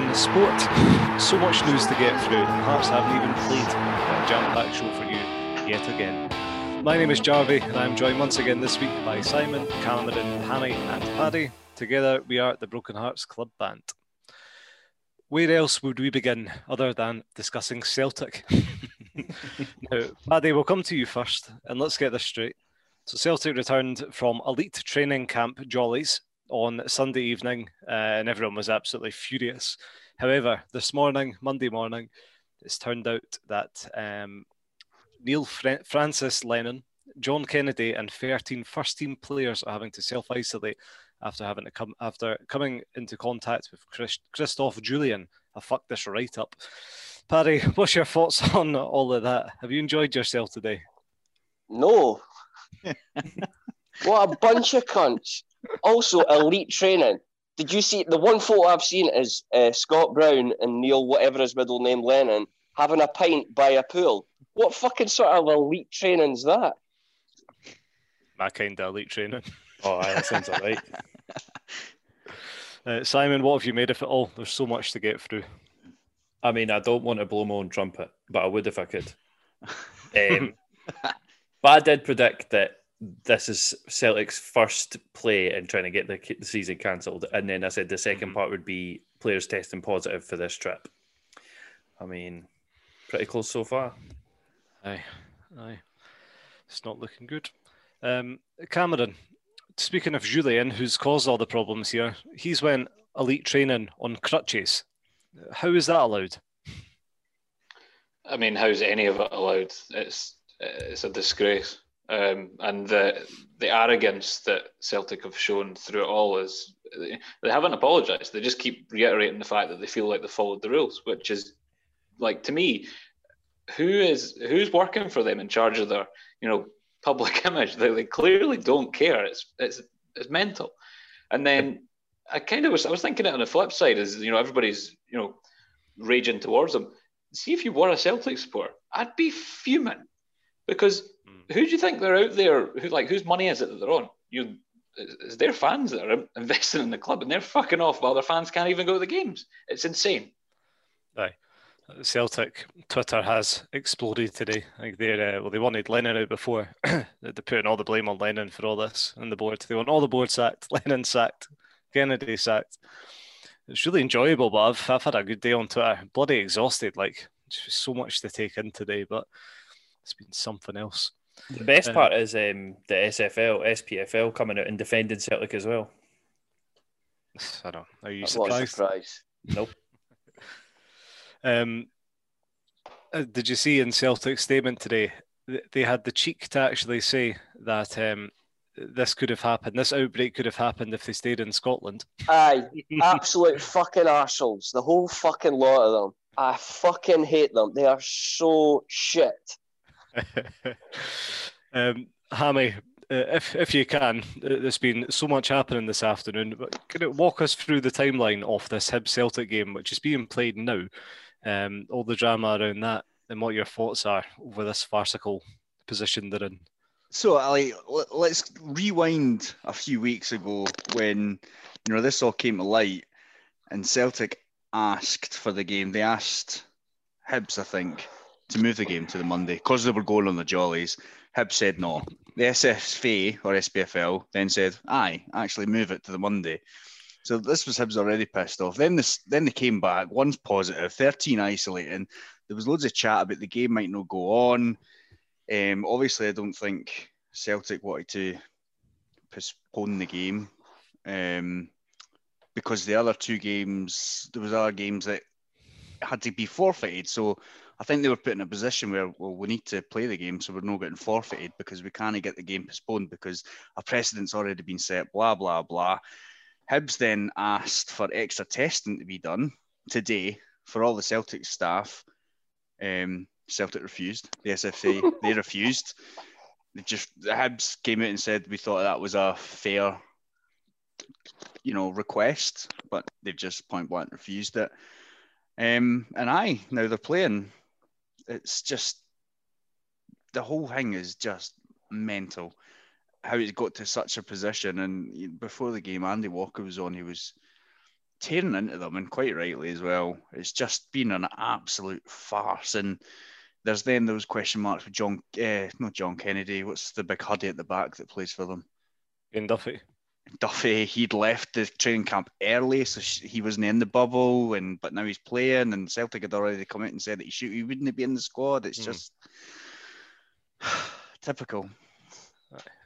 in the sport, so much news to get through. Hearts haven't even played a jam-packed show for you yet again. My name is Jarvie, and I'm joined once again this week by Simon, Cameron, Hammy, and Paddy. Together, we are the Broken Hearts Club Band. Where else would we begin other than discussing Celtic? now, Paddy, we'll come to you first, and let's get this straight. So, Celtic returned from elite training camp Jollies on Sunday evening, uh, and everyone was absolutely furious. However, this morning, Monday morning, it's turned out that um, Neil Fra- Francis Lennon, John Kennedy, and 13 first team players are having to self isolate after having to come after coming into contact with Chris, Christophe Jullien. I fucked this right up. Paddy, what's your thoughts on all of that? Have you enjoyed yourself today? No. what a bunch of cunts. Also, elite training. Did you see the one photo I've seen is uh, Scott Brown and Neil, whatever his middle name, Lennon, having a pint by a pool. What fucking sort of elite training is that? My kind of elite training. Oh, that sounds all right. Uh, Simon, what have you made of it all? There's so much to get through. I mean, I don't want to blow my own trumpet, but I would if I could. Um, but I did predict that this is Celtic's first play in trying to get the, the season cancelled, and then I said the 2nd Mhm. part would be players testing positive for this trip. I mean, pretty close so far. Aye, aye. It's not looking good. Um, Cameron, speaking of Jullien, who's caused all the problems here, he's went elite training on crutches. How is that allowed? I mean, how's any of it allowed? It's it's a disgrace, um, and the the arrogance that Celtic have shown through it all is they, haven't apologised. They just keep reiterating the fact that they feel like they followed the rules, which is like to me, who is who's working for them in charge of their you know public image? They, they clearly don't care. It's it's it's mental. And then I kind of was I was thinking it on the flip side is you know everybody's you know raging towards them see if you were a Celtic supporter, I'd be fuming because Mm. who do you think they're out there? Who like whose money is it that they're on? You, it's their fans that are investing in the club, and they're fucking off while their fans can't even go to the games. It's insane. Celtic Twitter has exploded today. Like they're uh, well, they wanted Lennon out before. they're putting all the blame on Lennon for all this and the board. They want all the board sacked, Lennon sacked, Kennedy sacked. It's really enjoyable, but I've I've had a good day on Twitter. Bloody exhausted, like just so much to take in today, but it's been something else. The best Uh, part is um, the SFL, SPFL coming out and defending Celtic as well. I don't. Are you What surprised? surprise. Nope. Um, uh, did you see in Celtic's statement today? th- They had the cheek to actually say that um, this could have happened. This outbreak could have happened if they stayed in Scotland. Aye, absolute fucking arseholes. The whole fucking lot of them. I fucking hate them. They are so shit. um, Hammy, uh, if if you can, uh, there's been so much happening this afternoon. Can you walk us through the timeline of this Hib Celtic game, which is being played now? Um, all the drama around that, and what your thoughts are over this farcical position they're in. So, Ali, let's rewind a few weeks ago when you know this all came to light, and Celtic asked for the game. They asked Hibs, I think, to move the game to the Monday because they were going on the Jollies. Hibs said no. The SFA or SPFL then said, "Aye, actually move it to the Monday." So this was Hibs already pissed off. Then this, then they came back. One's positive, thirteen isolating. There was loads of chat about the game might not go on. Um, obviously, I don't think Celtic wanted to postpone the game um, because the other two games, there was other games that had to be forfeited. So I think they were put in a position where, well, we need to play the game, so we're not getting forfeited because we can't get the game postponed because a precedent's already been set. Blah blah blah. Hibs then asked for extra testing to be done today for all the Celtic staff. Um, Celtic refused. The SFA they refused. They just the Hibs came out and said we thought that was a fair, you know, request, but they've just point blank refused it. Um, and I now they're playing. It's just the whole thing is just mental. How he's got to such a position, and before the game, Andy Walker was on. He was tearing into them, and quite rightly as well. It's just been an absolute farce. And there's then those question marks with John, uh, not John Kennedy. What's the big huddy at the back that plays for them? In Duffy. Duffy, he'd left the training camp early, so he wasn't in the bubble, and but now he's playing. And Celtic had already come out and said that he should, he wouldn't be in the squad. It's Mm. just typical.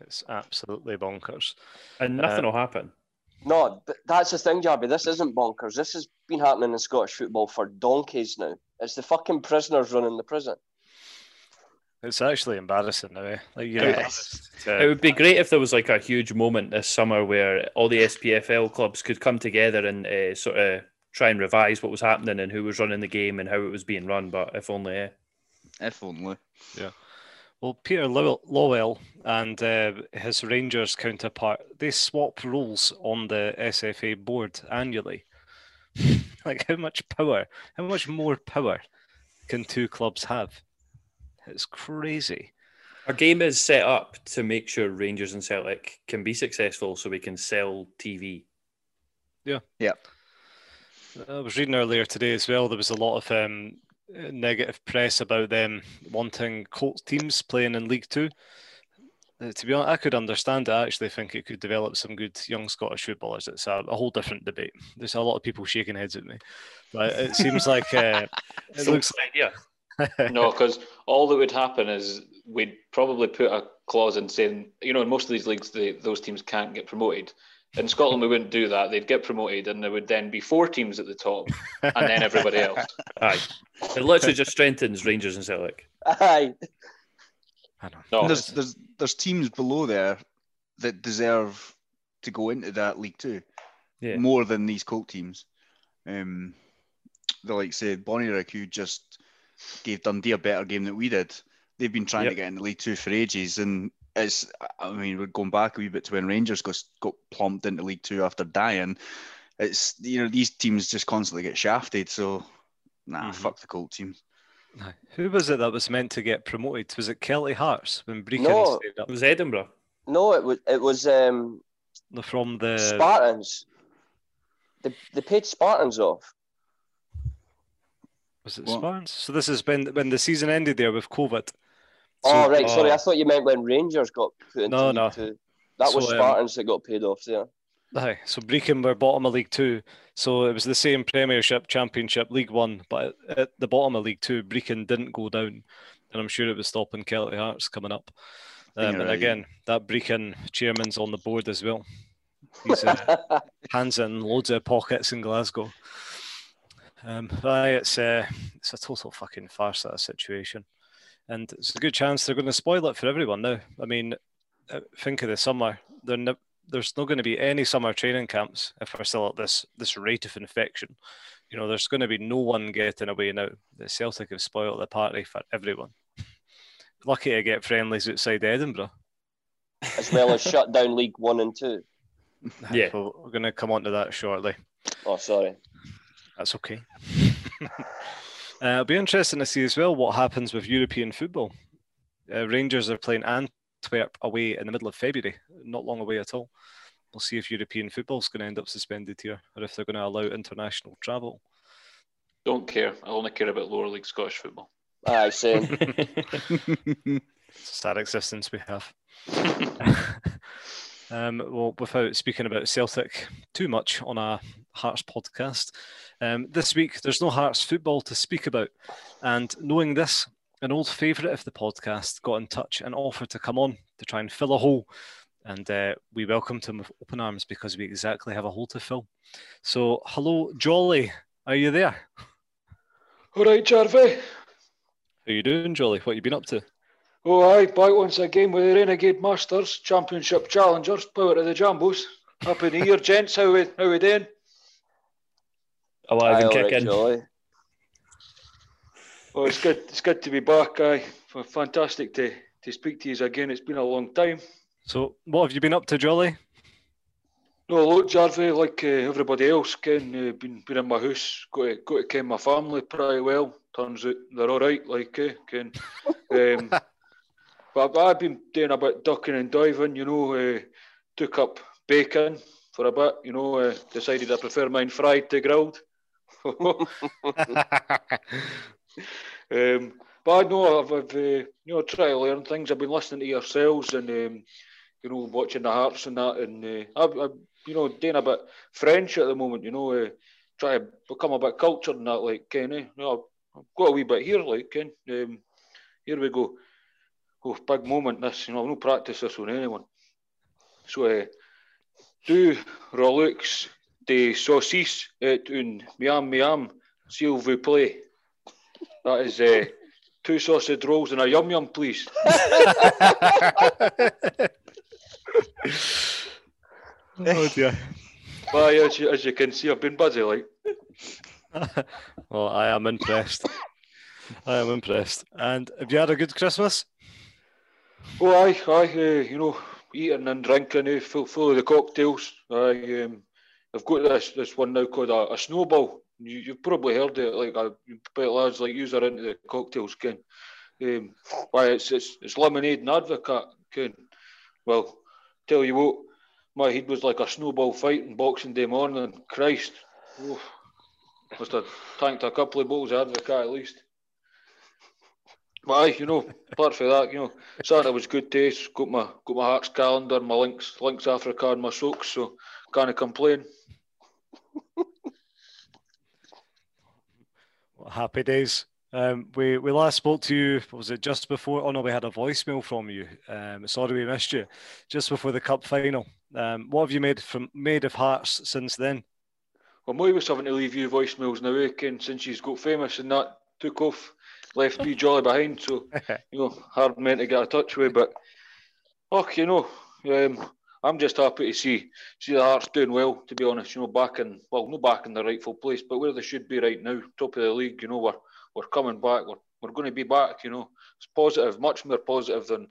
It's absolutely bonkers. And nothing Uh, will happen. No, th- that's the thing, Jarby. This isn't bonkers. This has been happening in Scottish football for donkeys now. It's the fucking prisoners running the prison. It's actually embarrassing now. Eh? Like you Yes. It would be great if there was like a huge moment this summer where all the SPFL clubs could come together and uh, sort of try and revise what was happening and who was running the game and how it was being run. But if only, eh? If only. Yeah. Well, Peter Lawwell and uh, his Rangers counterpart, they swap roles on the SFA board annually. like, how much power, how much more power can two clubs have? It's crazy. Our game is set up to make sure Rangers and Celtic can be successful so we can sell TV. Yeah. Yeah. I was reading earlier today as well. There was a lot of um, negative press about them wanting Colts teams playing in League Two. Uh, to be honest, I could understand it. I actually think it could develop some good young Scottish footballers. It's a, a whole different debate. There's a lot of people shaking heads at me, but it seems like uh, it So looks yeah. Like No, because all that would happen is we'd probably put a clause in saying, you know, in most of these leagues, they, those teams can't get promoted. In Scotland, we wouldn't do that. They'd get promoted, and there would then be four teams at the top, and then everybody else. Aye. It literally just strengthens Rangers and Celtic. Aye. I know. No, And there's there's there's teams below there that deserve to go into that league too, Yeah. more than these Colt teams. Um, the like say Bonnyrigg, who just gave Dundee a better game than we did. They've been trying Yep. to get in the League Two for ages, and it's I mean we're going back a wee bit to when Rangers got got plumped into League Two after dying. It's you know these teams just constantly get shafted, so nah, Mhm. fuck the Colt teams. Who was it that was meant to get promoted? Was it Kelty Hearts when Brechin No. stayed It was Edinburgh. No, it was it was um, from the? Spartans. They, they paid Spartans off. Was it What? Spartans? So this has been when the season ended there with COVID. oh, So- right. Sorry, oh. I thought you meant when Rangers got put into No, League no. Two. That was So, um, Spartans that got paid off there. Aye, so Brechin were bottom of League Two, so it was the same Premiership, Championship, League One, but at the bottom of League Two, Brechin didn't go down, and I'm sure it was stopping Kelty Hearts coming up. Um, you're and right. again, that Brechin chairman's on the board as well. He's uh, hands in loads of pockets in Glasgow. Um, aye, it's uh, it's a total fucking farce that situation, and it's a good chance they're going to spoil it for everyone now. I mean, uh, think of the summer. They're ne- there's not going to be any summer training camps if we're still at this this rate of infection. You know, there's going to be no one getting away now. The Celtic have spoiled the party for everyone. Lucky to get friendlies outside Edinburgh. as well as shut down League One and Two. Yeah. Well, we're going to come on to that shortly. Oh, sorry. That's okay. uh, it'll be interesting to see as well what happens with European football. Uh, Rangers are playing Antwerp away in the middle of February, not long away at all. We'll see if European football's going to end up suspended here or if they're going to allow international travel. Don't care. I only care about lower league Scottish football. Aye, same. It's a sad existence we have. um, well, without speaking about Celtic too much on a Hearts podcast, um, this week there's no Hearts football to speak about. And knowing this, an old favourite of the podcast got in touch and offered to come on to try and fill a hole. And uh, we welcomed him with open arms because we exactly have a hole to fill. So, hello, Jolly. Are you there? All right, Jarvey. How you doing, Jolly? What you been up to? Oh, aye, back once again with the Renegade Masters Championship Challengers. Power to the Jambos. Happy New Year, gents. How we how we doing? Alive Aye, and kicking. Jolly. Oh, it's good. It's good to be back. Aye, F- fantastic to to speak to you again. It's been a long time. So, what have you been up to, Jolly? No, look, Jarvey, like uh, everybody else, Ken, uh, been been in my house. Got to got to ken my family pretty well. Turns out they're all right. Like uh, Ken. Um, but I've been doing a bit ducking and diving. You know, uh, took up bacon for a bit. You know, uh, decided I prefer mine fried to grilled. um, but I know I've, I've uh, you know tried to learn things. I've been listening to yourselves and um, you know watching the Hearts and that, and uh, I've, I've you know doing a bit French at the moment. You know, uh, try to become a bit cultured and that. Like, Ken, eh? you know, I've got a wee bit here. Like, Ken, um, here we go. Oh, big moment. This, you know, I've no practice this on anyone. So, uh, du Rolex de saucisse et une miam miam, s'il vous plaît. That is uh, two sausage rolls and a yum yum, please. oh dear. But as you, as you can see, I've been busy. Like, well, I am impressed. I am impressed. And have you had a good Christmas? oh, aye, aye, uh, you know, eating and drinking, uh, full, full of the cocktails. I, um, I've got this this one now called a, a snowball. You, you've probably heard it, like a bet lads like use are into the cocktails, Ken. Um, why it's, it's it's lemonade and advocaat, Ken. Well, tell you what, my head was like a snowball fight on Boxing Day morning. Christ, must have tanked a couple of bottles of advocaat at least. But aye, you know, apart from that, you know, Santa was good taste. Got my got my Hearts calendar, my Lynx, Lynx Africa, and my socks. So can't complain. Well, happy days. Um, we we last spoke to you. Was it just before? Oh no, we had a voicemail from you. Um, sorry we missed you. Just before the cup final. Um, what have you made from made of Hearts since then? Well, Moy was having to leave you voicemails now, Ken, since she's got famous and that took off, left me jolly behind. So you know, hard man to get a touch with. But oh, you know, um, I'm just happy to see see the Hearts doing well. To be honest, you know, back in well, not back in the rightful place, but where they should be right now, top of the league. You know, we're we're coming back. We're we're going to be back. You know, it's positive, much more positive than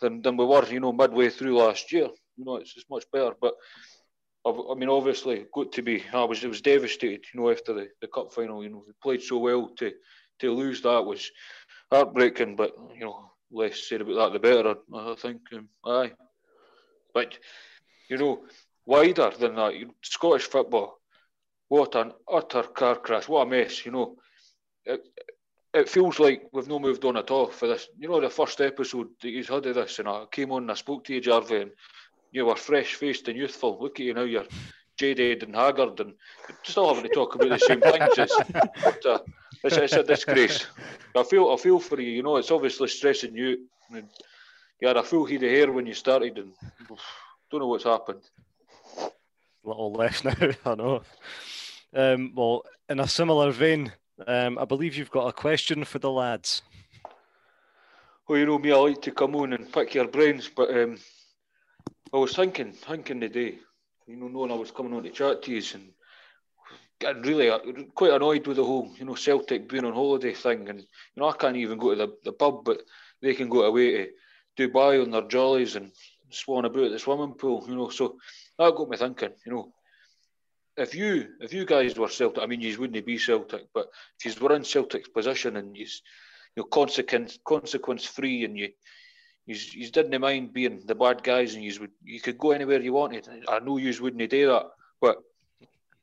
than than we were. You know, midway through last year. You know, it's it's much better. But I I mean, obviously, good to be. I was, it was devastated, you know, after the, the cup final. You know, we played so well to to lose that was heartbreaking. But you know, less said about that, the better. I, I think. Um, aye, but you know, wider than that, Scottish football. What an utter car crash! What a mess! You know, it, it feels like we've not moved on at all for this. You know, the first episode that you had of this, and I came on and I spoke to you, Jarvey, and you were fresh faced and youthful. Look at you now, you're jaded and haggard, and still having to talk about the same things. It's, it's, a, it's, it's a disgrace. I feel, I feel for you. You know, it's obviously stressing you. I mean, you had a full head of hair when you started, and don't know what's happened. A little less now, I know. Um, well, in a similar vein, um, I believe you've got a question for the lads. Well, you know me, I like to come on and pick your brains, but um, I was thinking, thinking today, you know, knowing I was coming on to chat to you and getting really uh, quite annoyed with the whole, you know, Celtic being on holiday thing. And, you know, I can't even go to the, the pub, but they can go away to Dubai on their jollies and swan about the swimming pool, you know. So that got me thinking, you know, if you if you guys were Celtic, I mean, you wouldn't be Celtic, but if you were in Celtic's position and you, you know, consequence consequence free, and you you, you didn't mind being the bad guys, and you would you could go anywhere you wanted. I know you wouldn't do that, but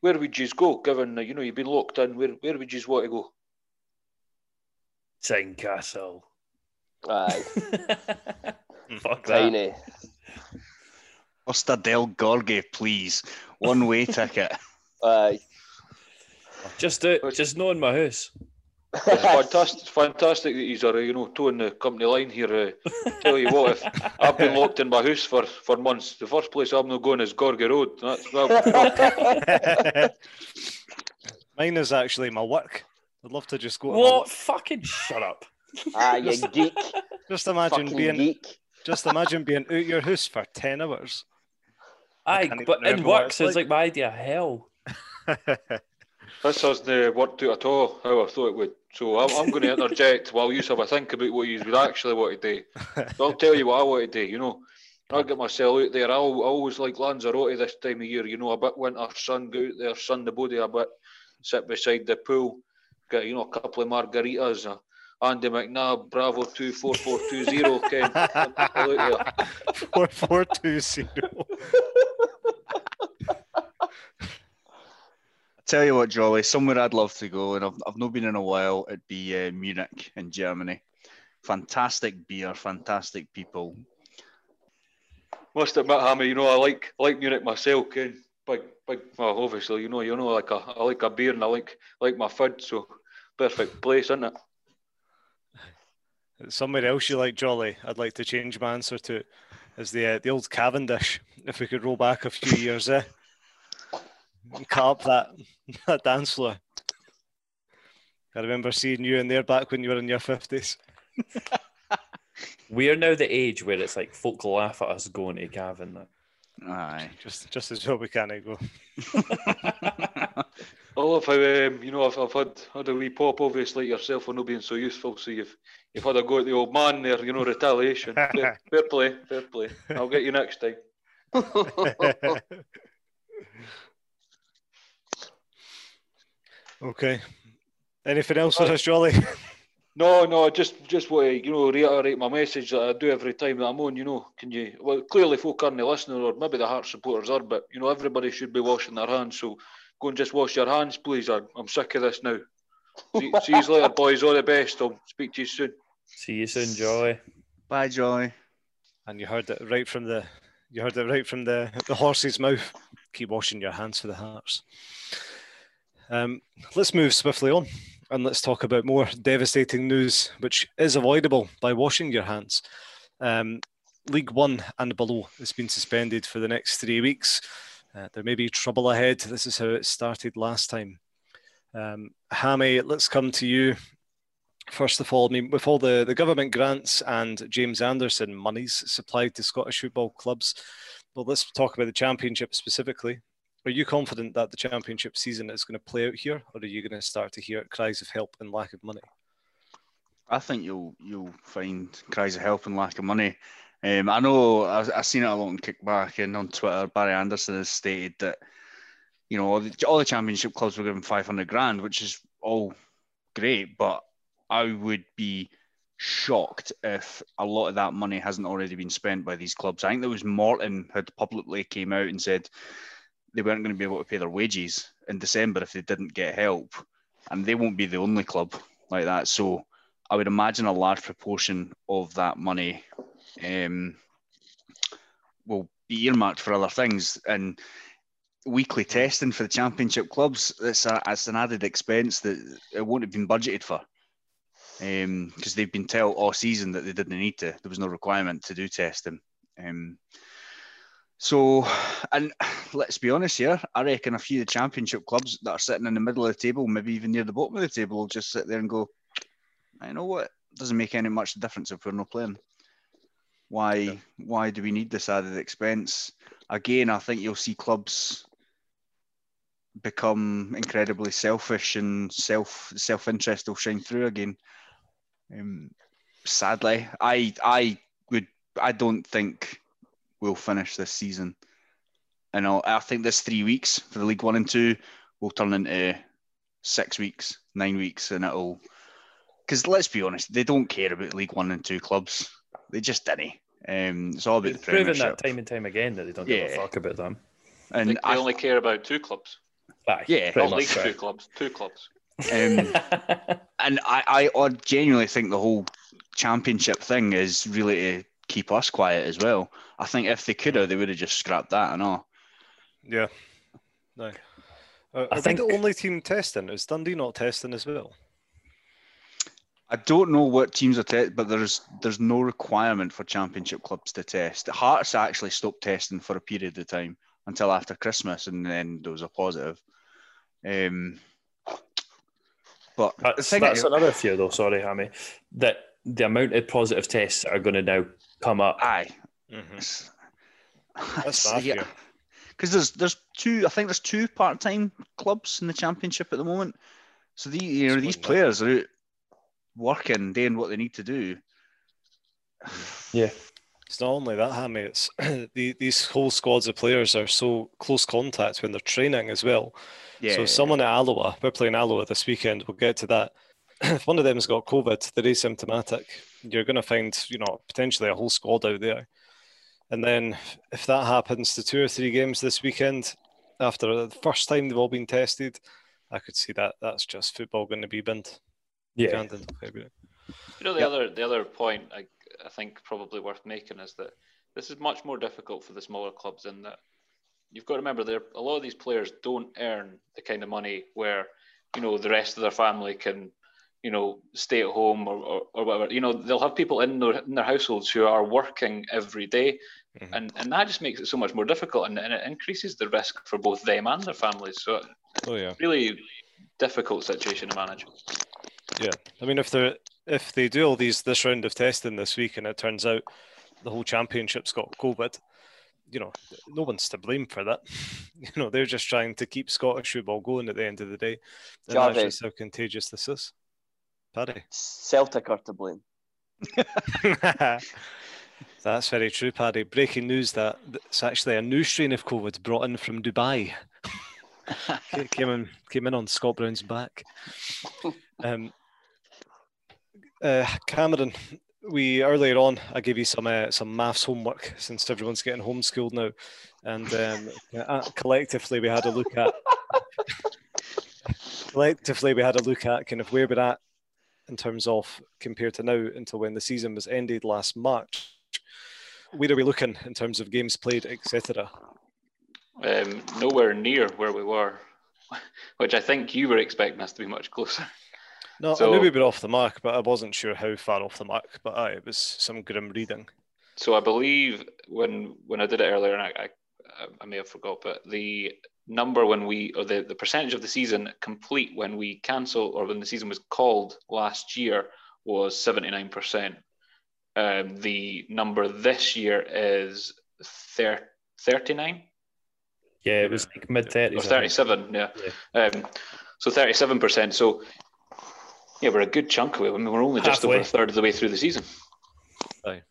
where would you go? Given you know you've been locked in, where where would you want to go? Tynecastle. Aye, Fuck that. tiny. Costa del Gorge, please. One way ticket. Aye. Just uh, just knowing my house. It's fantastic, fantastic that he's uh, you know towing the company line here. Uh, tell you what, if I've been locked in my house for, for months, the first place I'm not going is Gorgie Road. That's that, Mine is actually my work. I'd love to just go. To What? Fucking shut up. Ah, you geek. Just imagine Fucking being. geek. Just imagine being out your house for ten hours. Aye, can't but in remember what work it's like. like my idea hell. this hasn't worked out at all how I thought it would. So I'm, I'm going to interject while you have a think about what you would actually want to do. So I'll tell you what I want to do. You know, I'll get myself out there. I al- I always like Lanzarote this time of year. You know, a bit winter sun, go out there, sun the body a bit, sit beside the pool, get you know a couple of margaritas. Uh, Andy McNab, Bravo two four four two zero. Ken, out there. Four four two zero. Tell you what, Jolly, somewhere I'd love to go, and I've, I've not been in a while. It'd be uh, Munich in Germany. Fantastic beer, fantastic people. Must admit, Hammy, you know, I like I like Munich myself, Ken. Big, big. Well, obviously, you know, you know, like a, I like a beer and I like like my food, so perfect place, isn't it? Somewhere else you like, Jolly. I'd like to change my answer to is the uh, the old Cavendish. If we could roll back a few years, eh? Cut up that that dance floor. I remember seeing you in there back when you were in your fifties. We're now the age where it's like folk laugh at us going to Gavin. Like. Aye. Just just as well we can't go. I love how um, you know I've, I've had had a wee pop, obviously yourself for not being so useful. So you've you've had a go at the old man there, you know, retaliation. fair, fair play, fair play. I'll get you next time. okay. Anything else for uh, us, Jolly? No, no, I just just want to you know reiterate my message that I do every time that I'm on. You know, can you? Well, clearly folk aren't listening, or maybe the heart supporters are, but you know everybody should be washing their hands. So go and just wash your hands, please. I'm, I'm sick of this now. See, see you later, boys. All the best. I'll speak to you soon. See you soon, Joy. Bye, Jolly. And you heard it right from the you heard it right from the the horse's mouth. Keep washing your hands for the hearts. Um, let's move swiftly on and let's talk about more devastating news, which is avoidable by washing your hands. Um, League One and below has been suspended for the next three weeks. Uh, there may be trouble ahead. This is how it started last time. Um, Hammy, let's come to you. First of all, I mean, with all the, the government grants and James Anderson monies supplied to Scottish football clubs, well, let's talk about the Championship specifically. Are you confident that the championship season is going to play out here, or are you going to start to hear cries of help and lack of money? I think you'll you'll find cries of help and lack of money. Um, I know I've, I've seen it a lot in kickback and on Twitter. Barry Anderson has stated that you know all the, all the championship clubs were given 500 grand, which is all great, but I would be shocked if a lot of that money hasn't already been spent by these clubs. I think there was Morton had publicly came out and said they weren't going to be able to pay their wages in December if they didn't get help. And they won't be the only club like that. So I would imagine a large proportion of that money um, will be earmarked for other things. And weekly testing for the championship clubs, it's, a, it's an added expense that it won't have been budgeted for. Because um, they've been told all season that they didn't need to. There was no requirement to do testing. Um, so, and let's be honest here, I reckon a few of the championship clubs that are sitting in the middle of the table, maybe even near the bottom of the table, will just sit there and go, I know what, it doesn't make any much difference if we're not playing. Why yeah. why do we need this added expense? Again, I think you'll see clubs become incredibly selfish and self self interest will shine through again. Um, sadly, I I would I don't think we'll finish this season. And I'll, I think this three weeks for the League One and Two will turn into six weeks, nine weeks, and it'll. Because let's be honest, they don't care about League One and Two clubs. They just didn't. Um, it's all about They've the proven that time and time again that they don't give a fuck about them. And they I, only care about two clubs. Aye, Yeah. pretty Not much so. two clubs. Two clubs. um, and I, I, I genuinely think the whole championship thing is really to keep us quiet as well. I think if they could have, they would have just scrapped that and all. Yeah. No. Uh, I think- we the only team testing? Is Dundee not testing as well? I don't know what teams are testing, but there's there's no requirement for championship clubs to test. Hearts actually stopped testing for a period of time until after Christmas, and then there was a positive. Um, but the That's, that's is- another fear, though. Sorry, Hammy. That the amount of positive tests are going to now come up. aye, Mm-hmm. It's- That's it's- my yeah. because there's there's two I think there's two part time clubs in the championship at the moment. So the you know these players are out working, doing what they need to do. Yeah. It's not only that, Hammy. It's the, these whole squads of players are so close contact when they're training as well. Yeah. So someone at Alloa, we're playing Alloa this weekend. We'll get to that. if one of them's got COVID, they're asymptomatic. You're going to find, you know, potentially a whole squad out there. And then if that happens to two or three games this weekend, after the first time they've all been tested, I could see that that's just football going to be binned. Yeah. canned in February. You know, the Yep. other the other point I, I think probably worth making is that this is much more difficult for the smaller clubs in that you've got to remember there a lot of these players don't earn the kind of money where you know the rest of their family can you know stay at home or, or, or whatever. You know they'll have people in their in their households who are working every day. Mhm. and and that just makes it so much more difficult and, and it increases the risk for both them and their families. So Oh yeah. really difficult situation to manage. Yeah, I mean, if they if they do all these this round of testing this week, and it turns out the whole championship's got COVID, you know, no one's to blame for that. You know, they're just trying to keep Scottish football going at the end of the day, and that's Jarvey. just how contagious this is. Paddy, Celtic are to blame. that's very true, Paddy. Breaking news that it's actually a new strain of COVID brought in from Dubai. Came in came in on Scott Brown's back. Um, uh, Cameron, we earlier on I gave you some uh, some maths homework since everyone's getting homeschooled now, and um, uh, collectively we had a look at collectively we had a look at kind of where we're at in terms of compared to now until when the season was ended last March. Where are we looking in terms of games played, etc.? um, nowhere near where we were which I think you were expecting us to be much closer No, I So- knew we were off the mark, but I wasn't sure how far off the mark. But aye, it was some grim reading. So I believe when when I did it earlier, and I, I, I may have forgot, but the number when we or the, the percentage of the season complete when we cancel or when the season was called last year was seventy nine percent. Um, the number this year is thirty nine Yeah, it was like mid 30s. or thirties. thirty seven. Yeah. Um, so thirty seven percent. So yeah, we're a good chunk away. I mean, we're only just over a third of the way through the season. Right.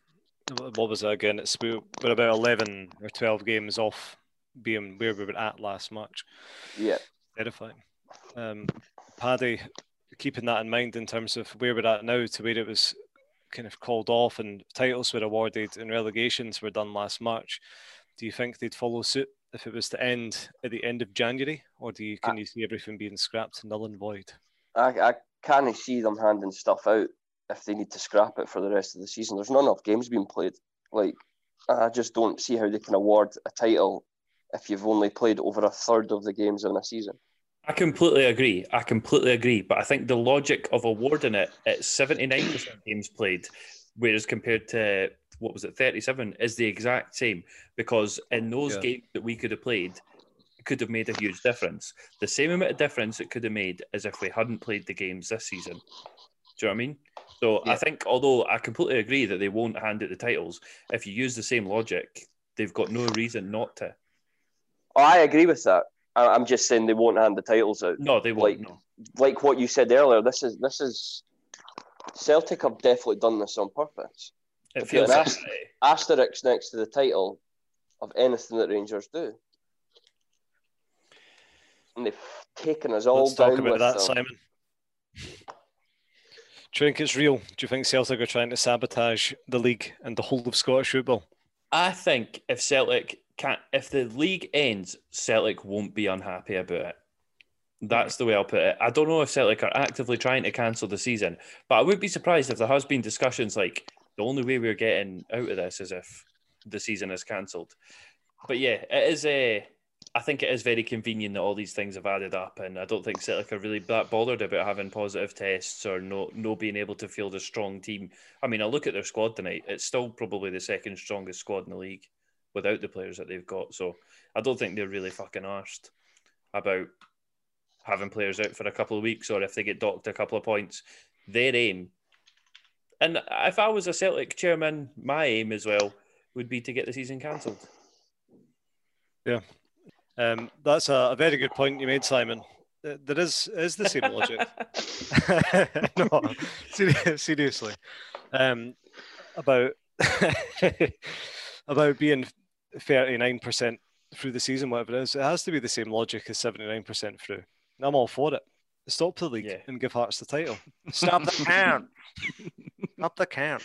What was it again? It's we- we're about eleven or twelve games off being where we were at last March. Yeah. Terrifying. Um, Paddy, keeping that in mind in terms of where we're at now to where it was kind of called off and titles were awarded and relegations were done last March. Do you think they'd follow suit if it was to end at the end of January, or do you can you see everything being scrapped null and void? I, I can't see them handing stuff out if they need to scrap it for the rest of the season. There's not enough games being played. Like, I just don't see how they can award a title if you've only played over a third of the games in a season. I completely agree. I completely agree. But I think the logic of awarding it at 79% games played, whereas compared to what was it, 37, is the exact same. Because in those Yeah. games that we could have played, it could have made a huge difference. The same amount of difference it could have made as if we hadn't played the games this season. Do you know what I mean? So I think, although I completely agree that they won't hand out the titles, if you use the same logic, they've got no reason not to. Oh, I agree with that. I'm just saying they won't hand the titles out. No, they won't. Like- no. Like what you said earlier, this is this is Celtic have definitely done this on purpose. It feels like, Asterix next to the title of anything that Rangers do. And they've taken us all Let's talk about with that, them. Simon. Do you think it's real? Do you think Celtic are trying to sabotage the league and the whole of Scottish football? I think if Celtic can't, if the league ends, Celtic won't be unhappy about it. That's the way I'll put it. I don't know if Celtic are actively trying to cancel the season, but I would be surprised if there has been discussions like the only way we're getting out of this is if the season is cancelled. But yeah, it is a. I think it is very convenient that all these things have added up, and I don't think Celtic are really that bothered about having positive tests or no no being able to field a strong team. I mean, I look at their squad tonight; it's still probably the second strongest squad in the league without the players that they've got. So I don't think they're really fucking arsed about having players out for a couple of weeks or if they get docked a couple of points. Their aim, and if I was a Celtic chairman, my aim as well would be to get the season cancelled. Um, that's a, a very good point you made, Simon. There is is the same logic. no, seri- seriously, um, about about being thirty nine percent through the season, whatever it is. It has to be the same logic as seventy nine percent through. I'm all for it. Stop the league Yeah. and give Hearts the title. Stop the count. Stop the count.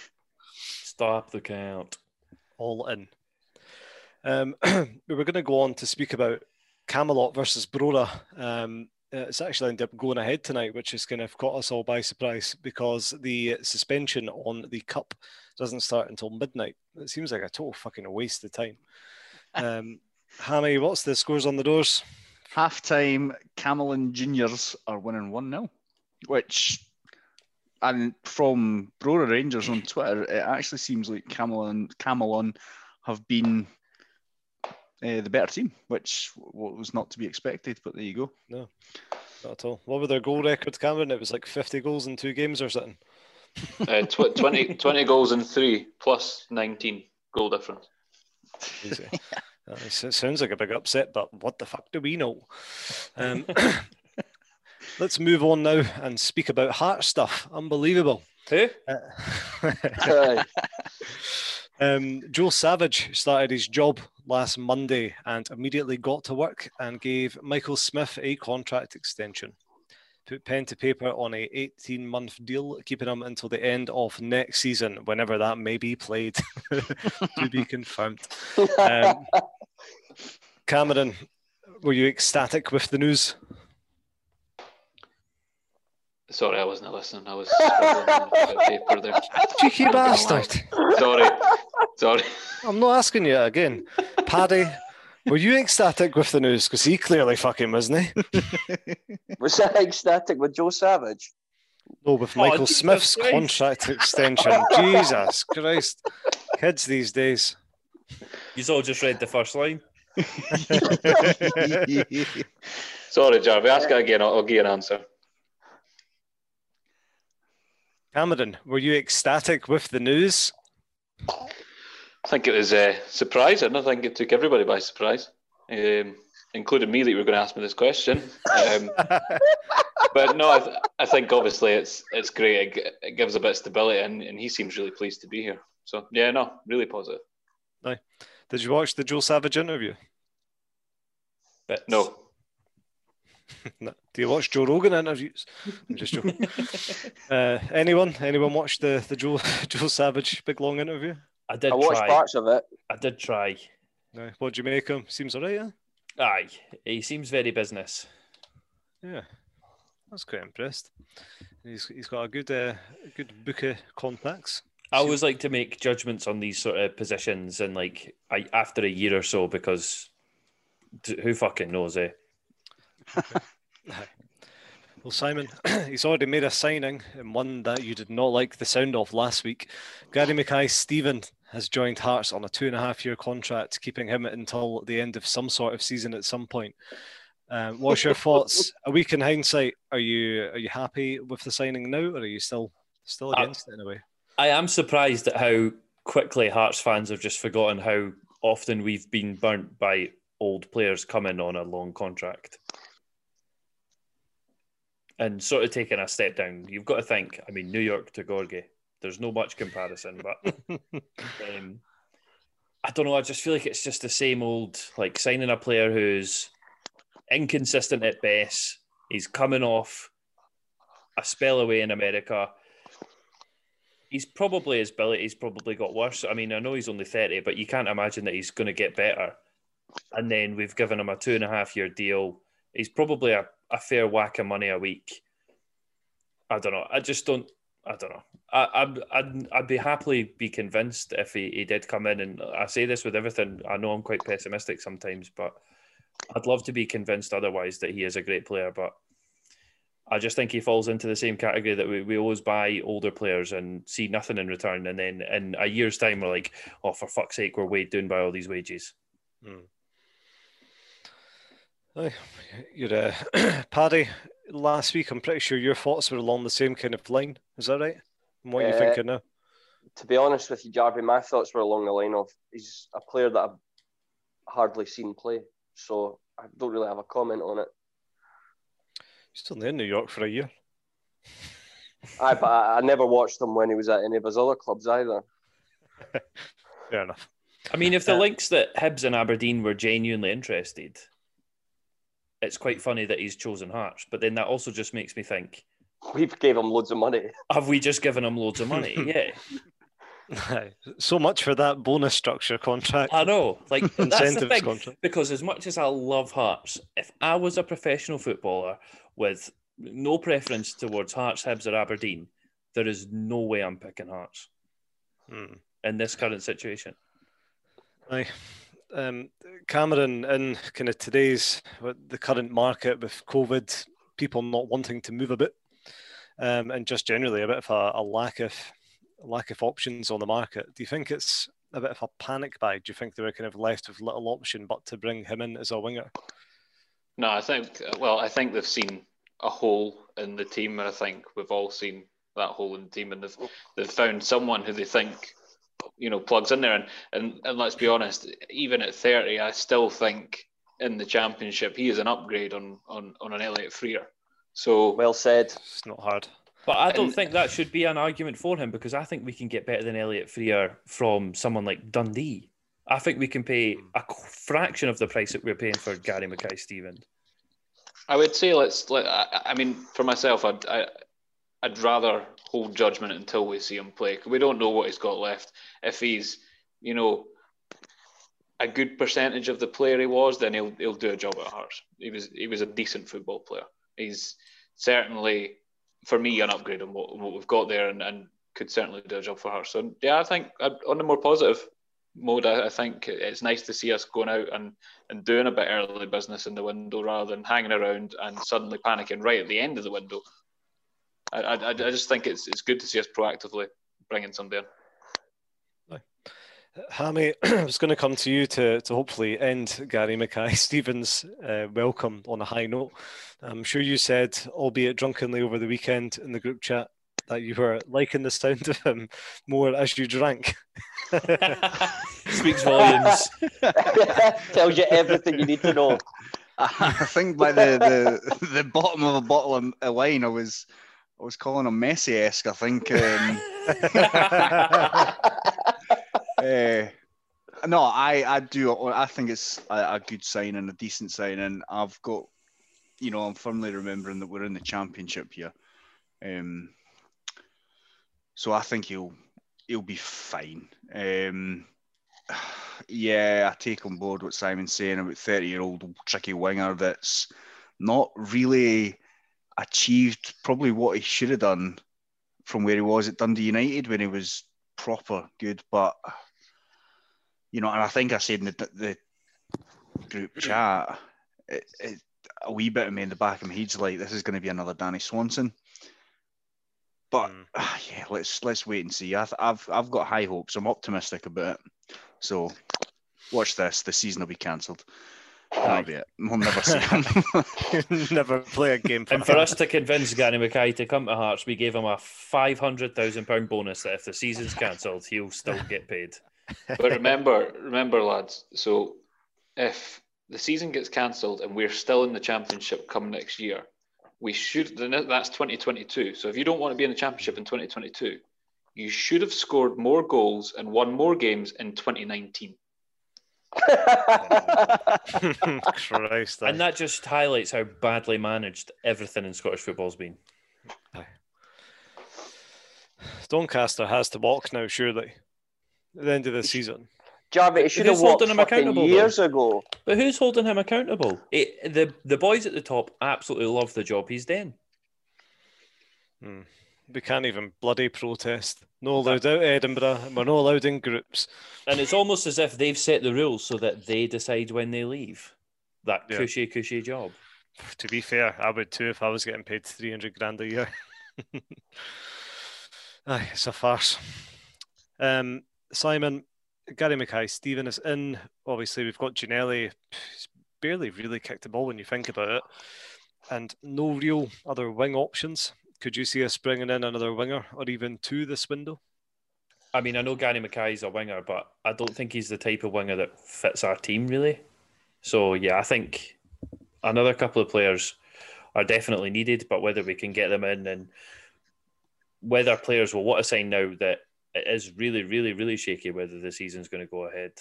Stop the count. all in. Um, we were going to go on to speak about Camelon versus Brora. Um, uh, it's actually ended up going ahead tonight, which has kind of caught us all by surprise because the suspension on the cup doesn't start until midnight. It seems like a total fucking waste of time. Um, Hammy, what's the scores on the doors? Half time, Camelon Juniors are winning 1 0, which, and from Brora Rangers on Twitter, it actually seems like Camelon, Camelon have been uh, the better team, which was not to be expected, but there you go. No, not at all. What were their goal records, Cameron? It was like 50 goals in two games or something. Uh, tw- 20, 20 goals in three plus 19 goal difference. Easy. Uh, it sounds like a big upset, but what the fuck do we know? Um, let's move on now and speak about heart stuff. Unbelievable. Who? Uh, um, Joe Savage started his job last Monday and immediately got to work and gave Michael Smith a contract extension. Put pen to paper on a 18 month deal, keeping him until the end of next season, whenever that may be played, to be confirmed. Um, Cameron, were you ecstatic with the news? Sorry, I wasn't listening. I was scribbling on paper there. Cheeky bastard. Sorry, sorry. I'm not asking you again. Paddy, were you ecstatic with the news? Because he clearly fucking wasn't he? Eh? Was that ecstatic with Joe Savage? No, with Oh, Michael Jesus Smith's Christ. contract extension. Jesus Christ. Kids these days. You all just read the first line. Sorry, Jarvie. Ask it again. I'll, I'll give you an answer. Cameron, were you ecstatic with the news? I think it was uh, surprising. I think it took everybody by surprise, um, including me that you were going to ask me this question. Um, but no, I, th- I think obviously it's it's great. It, g- it gives a bit of stability, and, and he seems really pleased to be here. So yeah, no, really positive. No. Did you watch the Joe Savage interview? But No, No. Do you watch Joe Rogan interviews? I'm just joking. uh, anyone? Anyone watch the, the Joe Joe Savage big long interview? I did I watched try. parts of it. I did try. No. What do you make him? Seems alright, yeah? Aye, he seems very business. Yeah. I was quite impressed. He's he's got a good uh, a good book of contacts. I always like to make judgments on these sort of positions, and like I, after a year or so, because d- who fucking knows, eh? Well, Simon, he's already made a signing and one that you did not like the sound of last week. Gary Mackay-Steven has joined Hearts on a two and a half year contract, keeping him until the end of some sort of season at some point. Um, what's your thoughts? A week in hindsight, are you are you happy with the signing now, or are you still still Uh, against it in a way? I am surprised at how quickly Hearts fans have just forgotten how often we've been burnt by old players coming on a long contract. And sort of taking a step down. You've got to think, I mean, New York to Gorgie, there's no much comparison, but um, I don't know. I just feel like it's just the same old, like signing a player who's inconsistent at best. He's coming off a spell away in America. He's probably his ability's probably got worse. I mean, I know he's only 30, but you can't imagine that he's going to get better. And then we've given him a two and a half year deal. He's probably a, a fair whack of money a week. I don't know. I just don't. I don't know. I, I'd, I'd, I'd be happily be convinced if he, he did come in. And I say this with everything. I know I'm quite pessimistic sometimes, but I'd love to be convinced otherwise that he is a great player. But I just think he falls into the same category that we, we always buy older players and see nothing in return. And then in a year's time, we're like, oh, for fuck's sake, we're weighed down by all these wages. Hmm. Aye. You're uh, Paddy. Last week, I'm pretty sure your thoughts were along the same kind of line. Is that right? And what are you Uh, thinking now? To be honest with you, Jarvie, my thoughts were along the line of he's a player that I've hardly seen play, so I don't really have a comment on it. He's still in New York for a year. I, but I, I never watched him when he was at any of his other clubs either. Fair enough. I mean, if the Uh, links that Hibs and Aberdeen were genuinely interested, it's quite funny that he's chosen Hearts. But then that also just makes me think: we've gave him loads of money. Have we just given him loads of money? yeah. so much for that bonus structure contract. I know, like that's the thing. contract. Because as much as I love Hearts, if I was a professional footballer with no preference towards Hearts, Hibs, or Aberdeen, there is no way I'm picking Hearts Hmm. in this current situation. Aye. Um, Cameron, in kind of today's the current market with COVID, people not wanting to move a bit, um, and just generally a bit of a, a lack of lack of options on the market. Do you think it's a bit of a panic buy? Do you think they were kind of left with little option but to bring him in as a winger? No, I think well, I think they've seen a hole in the team, and I think we've all seen that hole in the team, and they've they've found someone who they think you know plugs in there. And and, and let's be honest, even at thirty, I still think in the championship he is an upgrade on on on an Elliott Frear. So Well said. It's not hard. But I don't And- think that should be an argument for him because I think we can get better than Elliott Frear from someone like Dundee. I think we can pay a fraction of the price that we're paying for Gary Mackay Stevens. I would say let's let. I, I mean, for myself, I'd I, I'd rather hold judgment until we see him play. We don't know what he's got left. If he's, you know, a good percentage of the player he was, then he'll he'll do a job at Hearts. He was he was a decent football player. He's certainly, for me, an upgrade on what, what we've got there, and, and could certainly do a job for Hearts. So yeah, I think on the more positive mode, I, I think it's nice to see us going out and and doing a bit early business in the window rather than hanging around and suddenly panicking right at the end of the window. I, I, I just think it's it's good to see us proactively bringing somebody in. Hammy, I was going to come to you to, to hopefully end Gary Mackay Stevens' uh, welcome on a high note. I'm sure you said, albeit drunkenly over the weekend in the group chat, that you were liking the sound of him more as you drank. Speaks volumes. Tells you everything you need to know. I think by the, the the bottom of a bottle of, of wine, I was I was calling him Messi esque. I think. Um, eh, no, I I do. I think it's a, a good sign and a decent sign, and I've got, you know, I'm firmly remembering that we're in the championship here. Um, so I think he'll he'll be fine. Um, yeah, I take on board what Simon's saying about 30 year old tricky winger that's not really achieved probably what he should have done from where he was at Dundee United when he was proper good. But, you know, and I think I said in the, the group chat, it, it, a wee bit of me in the back of my head's like, this is going to be another Danny Swanson. But Mm. ah, yeah, let's let's wait and see. I've I've I've got high hopes. I'm optimistic about it. So watch this. The season will be cancelled. That'll be it. We'll never see him. Never play a game for And for us to convince Gary Mackay to come to Hearts, we gave him a five hundred thousand pound bonus that if the season's cancelled, he'll still get paid. But remember, remember, lads. So if the season gets cancelled and we're still in the championship come next year, we should. That's 2022. So if you don't want to be in the championship in 2022, you should have scored more goals and won more games in 2019. Christ. And that just highlights how badly managed everything in Scottish football's been. Doncaster has to walk now, surely. At the end of the season. Jarvie, it should have walked holding him fucking accountable, years ago. But who's holding him accountable? It, the the boys at the top absolutely love the job he's doing. Hmm. We can't even bloody protest. No allowed out Edinburgh, we're not allowed in groups. And it's almost as if they've set the rules so that they decide when they leave. That Yeah. cushy, cushy job. To be fair, I would too if I was getting paid 300 grand a year. Aye, it's a farce. Um, Simon, Gary Mackay, Steven is in. Obviously, we've got Ginnelly. He's barely really kicked the ball when you think about it. And no real other wing options. Could you see us bringing in another winger or even two this window? I mean, I know Gary Mackay's a winger, but I don't think he's the type of winger that fits our team really. So yeah, I think another couple of players are definitely needed, but whether we can get them in and whether players will want to sign now that it is really, really, really shaky whether the season's going to go ahead.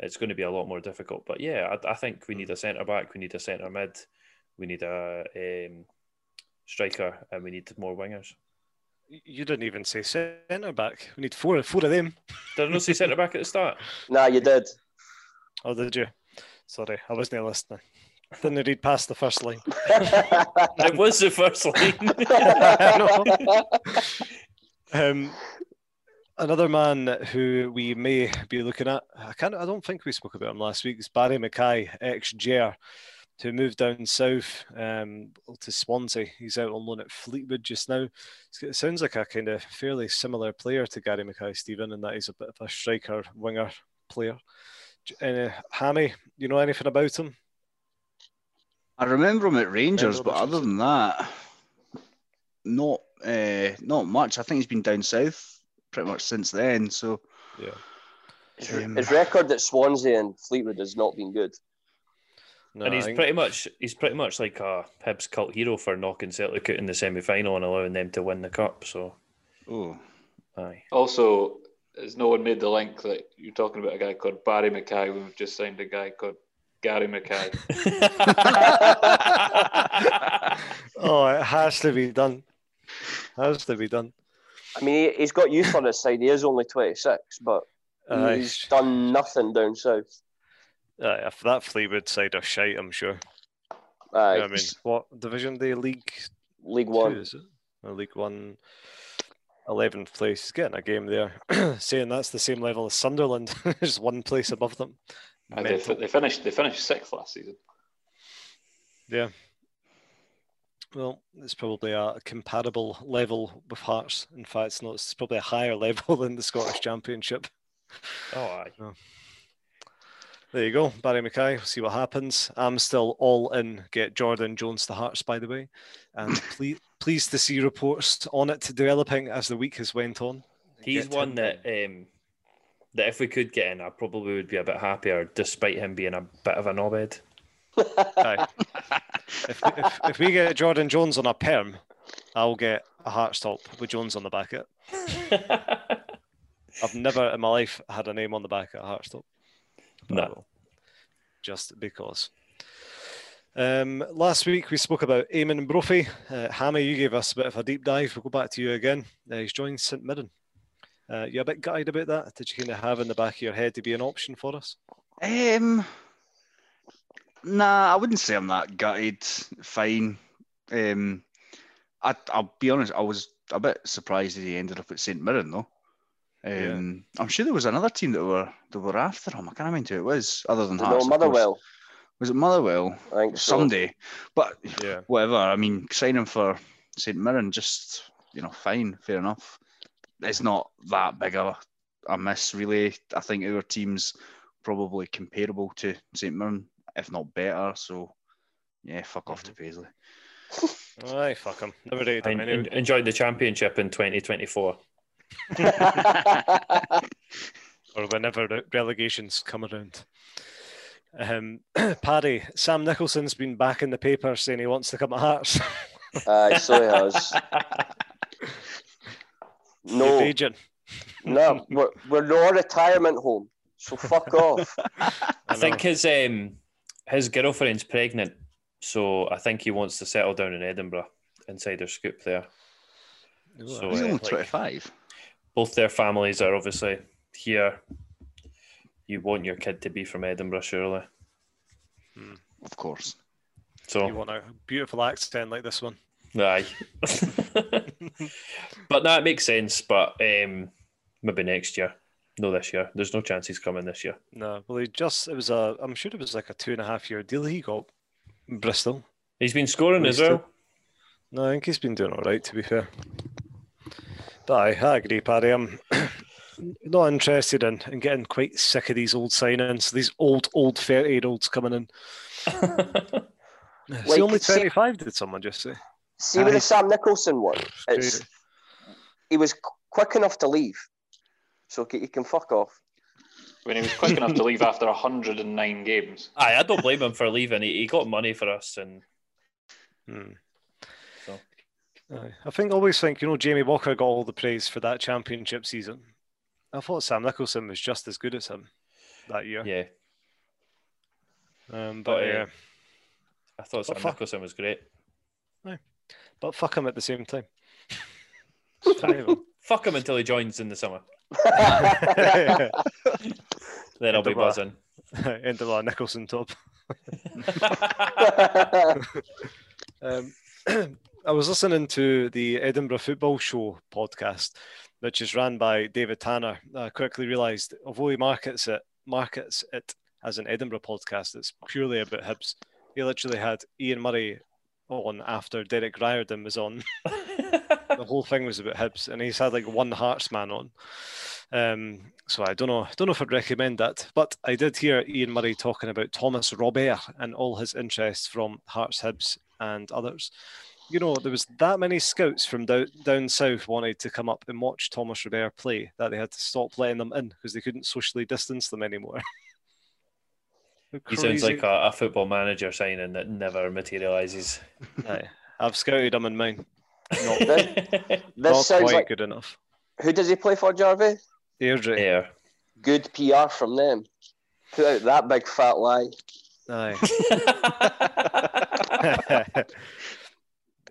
It's going to be a lot more difficult. But yeah, I, I think we need a centre back, we need a centre mid, we need a um, striker, and we need more wingers. You didn't even say centre back. We need four, four of them. Did I not say centre back at the start? Nah, you did. Oh, did you? Sorry, I wasn't listening. Didn't read past the first line. It was the first line. Um, another man who we may be looking at, I can't. I don't think we spoke about him last week. Is Barrie McKay, ex Jer, who move down south um, to Swansea. He's out on loan at Fleetwood just now. It sounds like a kind of fairly similar player to Gary Mackay, Steven, and that he's a bit of a striker winger player. Uh, Hammy, you know anything about him? I remember him at Rangers, but other than that, not uh, not much. I think he's been down south pretty much since then. So Yeah. His, Um, his record at Swansea and Fleetwood has not been good. No, and he's think- pretty much he's pretty much like a Hibs cult hero for knocking Celtic out in the semi final and allowing them to win the cup. So oh, aye. Also, has no one made the link that you're talking about a guy called Barrie McKay? We've just signed a guy called Gary Mackay. oh, it has to be done. Has to be done. I mean, he, he's got youth on his side. He is only 26, but Aye. he's done nothing down south. Uh, if that Fleetwood side are shite, I'm sure. Aye, I mean, what division they league League two, One. is it? League One, 11th place. He's getting a game there. Saying that's the same level as Sunderland, just one place above them. And they, they finished they finished sixth last season. Yeah. Well, it's probably a comparable level with Hearts. In fact, it's not. It's probably a higher level than the Scottish Championship. oh aye. There you go, Barrie McKay. We'll see what happens. I'm still all in. Get Jordan Jones to Hearts, by the way, and ple- pleased to see reports on it developing as the week has went on. He's Get one him that um, that if we could get in, I probably would be a bit happier, despite him being a bit of a knobhead. Aye. if, if, if we get Jordan Jones on a perm, I'll get a heart stop with Jones on the back of it. I've never in my life had a name on the back of a heart top. But I No. Just because. Um, last week we spoke about Eamonn Brophy. Uh, Hammy, you gave us a bit of a deep dive. We'll go back to you again. Uh, he's joined St Mirren. Uh, you a bit gutted about that? Did you kind of have in the back of your head to be an option for us? um, nah, I wouldn't say I'm that gutted. Fine. Um, I, I'll be honest. I was a bit surprised that he ended up at St Mirren, though. Um, I'm sure there was another team that were that were after him. I can't remember who it was, other than Hearts. of course. Motherwell. Was it Motherwell? I think so. Sunday. But Yeah. whatever. I mean, signing for St Mirren, just you know, fine, fair enough. It's not that big a, a miss, really. I think our team's probably comparable to St Mirren, if not better. So, yeah, fuck off to Paisley. Aye, fuck him. Never rated him anyway. enjoyed the championship in 2024. or whenever re- relegations come around. Um, Paddy, Sam Nicholson's been back in the paper saying he wants to come to Hearts. Aye, so he has. No, Agent. no, we're, we're not a retirement home, so fuck off. I think his um his girlfriend's pregnant, so I think he wants to settle down in Edinburgh, Insider scoop there. So He's uh, only like, 25. Both their families are obviously here. You want your kid to be from Edinburgh, surely. Of course. So You want a beautiful accent like this one. Aye. but no, it makes sense. But um, maybe next year. No, this year. There's no chance he's coming this year. No, well, he just, it was a, I'm sure it was like a two and a half year deal he got in Bristol. He's been scoring as well. No, I think he's been doing all right, to be fair. But I, I agree, Paddy. I'm not interested in, in getting quite sick of these old signings, these old, old 30 year olds coming in. Is Like, he only see- 25, did someone just say? See with Aye. the Sam Nicholson one, it's he was quick enough to leave, so he he can fuck off. When he was quick enough to leave after 109 games. Aye, I don't blame him for leaving. He, he got money for us, and Hmm. So. Aye. I think always think you know Jamie Walker got all the praise for that championship season. I thought Sam Nicholson was just as good as him that year. yeah, Um, But, but uh, yeah, I thought Sam fuck- Nicholson was great. No, but fuck him at the same time. Fuck him until he joins in the summer. Then I'll be End of a- buzzing. Into a Nicholson top. Um, I was listening to the Edinburgh Football Show podcast, which is ran by David Tanner. I quickly realised, although he markets it markets it as an Edinburgh podcast, it's purely about Hibs. He literally had Ian Murray on after Derek Riordan was on. the whole thing was about Hibs, and he's had like one Hearts man on. Um, so I don't know, I don't know if I'd recommend that, but I did hear Ian Murray talking about Thomas Robert and all his interests from Hearts, Hibs, and others. You know, there was that many scouts from down, down south wanted to come up and watch Thomas Robert play that they had to stop letting them in because they couldn't socially distance them anymore. He sounds like a, a football manager signing that never materialises. Aye. I've scouted him in mine. Not, this not sounds quite like good enough. who does he play for, Jarvey? Airdrie. yeah. Good PR from them. Put out that big fat lie. Aye.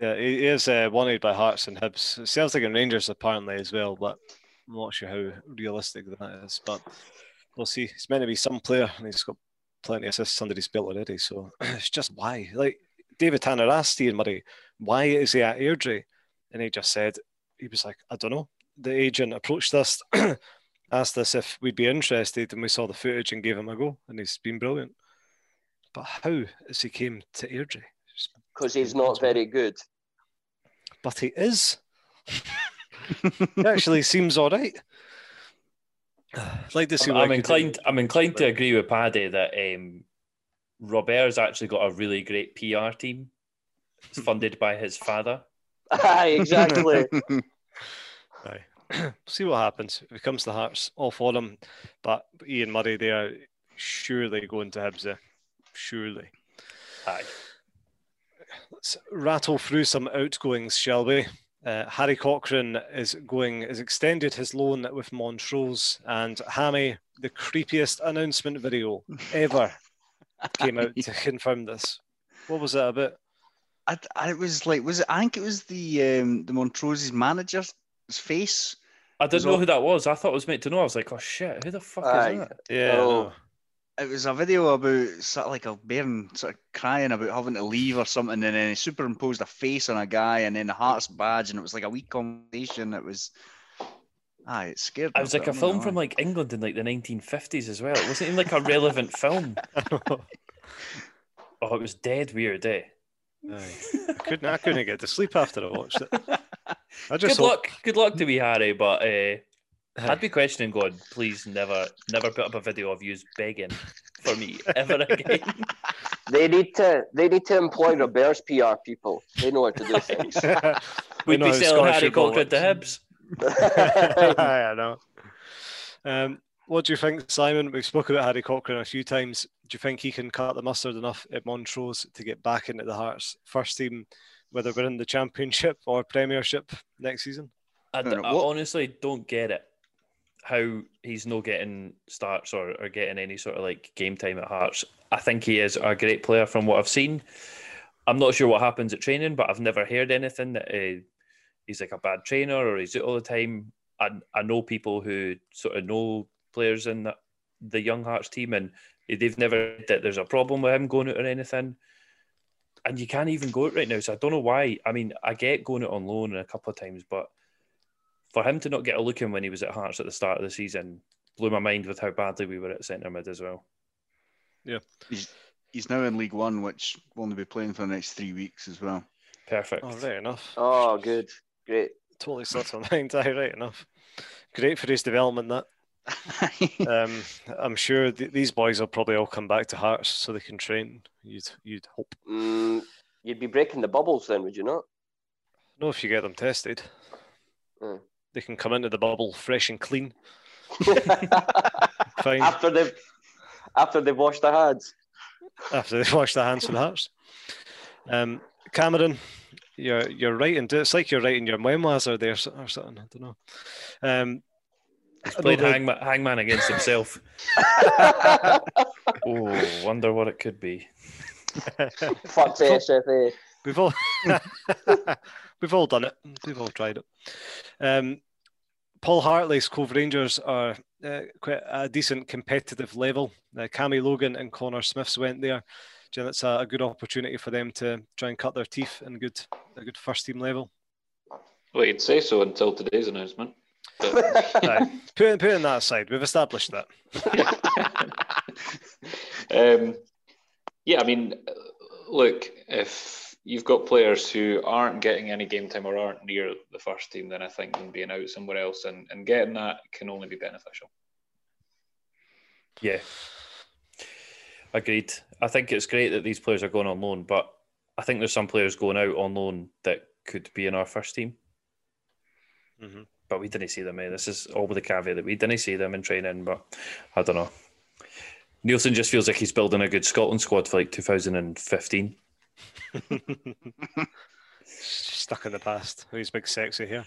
Yeah, he is uh, wanted by Hearts and Hibs. Celtic and Rangers apparently as well, but I'm not sure how realistic that is. But we'll see. He's meant to be some player, and he's got plenty of assists under his belt already. So it's just why, like David Tanner asked Ian Murray, why is he at Airdrie? And he just said he was like, I don't know. The agent approached us, asked us if we'd be interested, and we saw the footage and gave him a go, and he's been brilliant. But how has he came to Airdrie? Just- Because he's not very good. But he is. he actually seems all right. I'd like to see. I'm, I I'm could- inclined. I'm inclined to agree with Paddy that um, Robert's actually got a really great PR team. It's funded by his father. Aye, exactly. Aye. see what happens. If it comes to the Hearts, all for them. But Ian Murray, they are surely going to Hibs. eh? Surely. Aye. Let's rattle through some outgoings, shall we? Uh, Harry Cochrane is going, has extended his loan with Montrose, and Hammy, the creepiest announcement video ever, came out to confirm this. What was that about? I, I it was like was it I think it was the um the Montrose's manager's face. I didn't know all- who that was. I thought it was meant to know. I was like, oh shit, who the fuck Aye. is that? Yeah, Oh. no. It was a video about sort of like a bairn sort of crying about having to leave or something, and then he superimposed a face on a guy and then the Hearts badge, and it was like a wee conversation. It was, aye, it scared. It was like bit, a I'm not film gonna from like England in like the 1950s as well. It wasn't even like a relevant film. Oh, it was dead weird, eh? Aye. I couldn't. I couldn't get to sleep after I watched it. I just Good hope- luck, good luck to me, Harry. But uh, Aye. I'd be questioning God. Please never, never put up a video of you begging for me ever again. they need to they need to employ Robert's PR people. They know how to do things. We'd know be selling Harry football Cochrane to. Hibs. I know. Um, what do you think, Simon? We've spoken about Harry Cochrane a few times. Do you think he can cut the mustard enough at Montrose to get back into the Hearts first team, whether we're in the Championship or Premiership next season? I, d- No, no, I honestly don't get it. How he's not getting starts or, or getting any sort of like game time at Hearts. I think he is a great player from what I've seen. I'm not sure what happens at training, but I've never heard anything that uh, he's like a bad trainer or he's it all the time. I, I know people who sort of know players in the, the young Hearts team, and they've never that there's a problem with him going out or anything. And you can't even go out right now, so I don't know why. I mean, I get going out on loan a couple of times, but for him to not get a look in when he was at Hearts at the start of the season blew my mind with how badly we were at centre mid as well. Yeah. He's he's now in League One, which will only be playing for the next three weeks as well. Perfect. Oh, right enough. oh, good, great. Totally slipped my mind. Aye, right enough. Great for his development. That um, I'm sure th- these boys will probably all come back to Hearts so they can train. You'd you'd hope. Mm, you'd be breaking the bubbles then, would you not? No, if you get them tested, Hmm. They can come into the bubble fresh and clean. Fine. after they've after they've washed their hands. after they've washed their hands and the Hearts. Um, Cameron, you're you're writing. It's like you're writing your memoirs or there or something. I don't know. Um, He's played another- hangman, hangman against himself. oh, wonder what it could be. Fuck the SFA. We've all we've all done it. We've all tried it. Um, Paul Hartley's Cove Rangers are uh, quite a decent competitive level. Uh, Cammy Logan and Connor Smiths went there. Do you know, it's a, a, good opportunity for them to try and cut their teeth in good a good first team level. Well, you'd say so until today's announcement. right. putting, putting that aside, we've established that. um, yeah, I mean, look, if you've got players who aren't getting any game time or aren't near the first team, then I think them being out somewhere else and, and getting that can only be beneficial. Yeah. Agreed. I think it's great that these players are going on loan, but I think there's some players going out on loan that could be in our first team. Mm-hmm. But we didn't see them. Eh? This is all with the caveat that we didn't see them in training. But I don't know. Neilson just feels like he's building a good Scotland squad for like 2015. Stuck in the past. Who's big sexy here?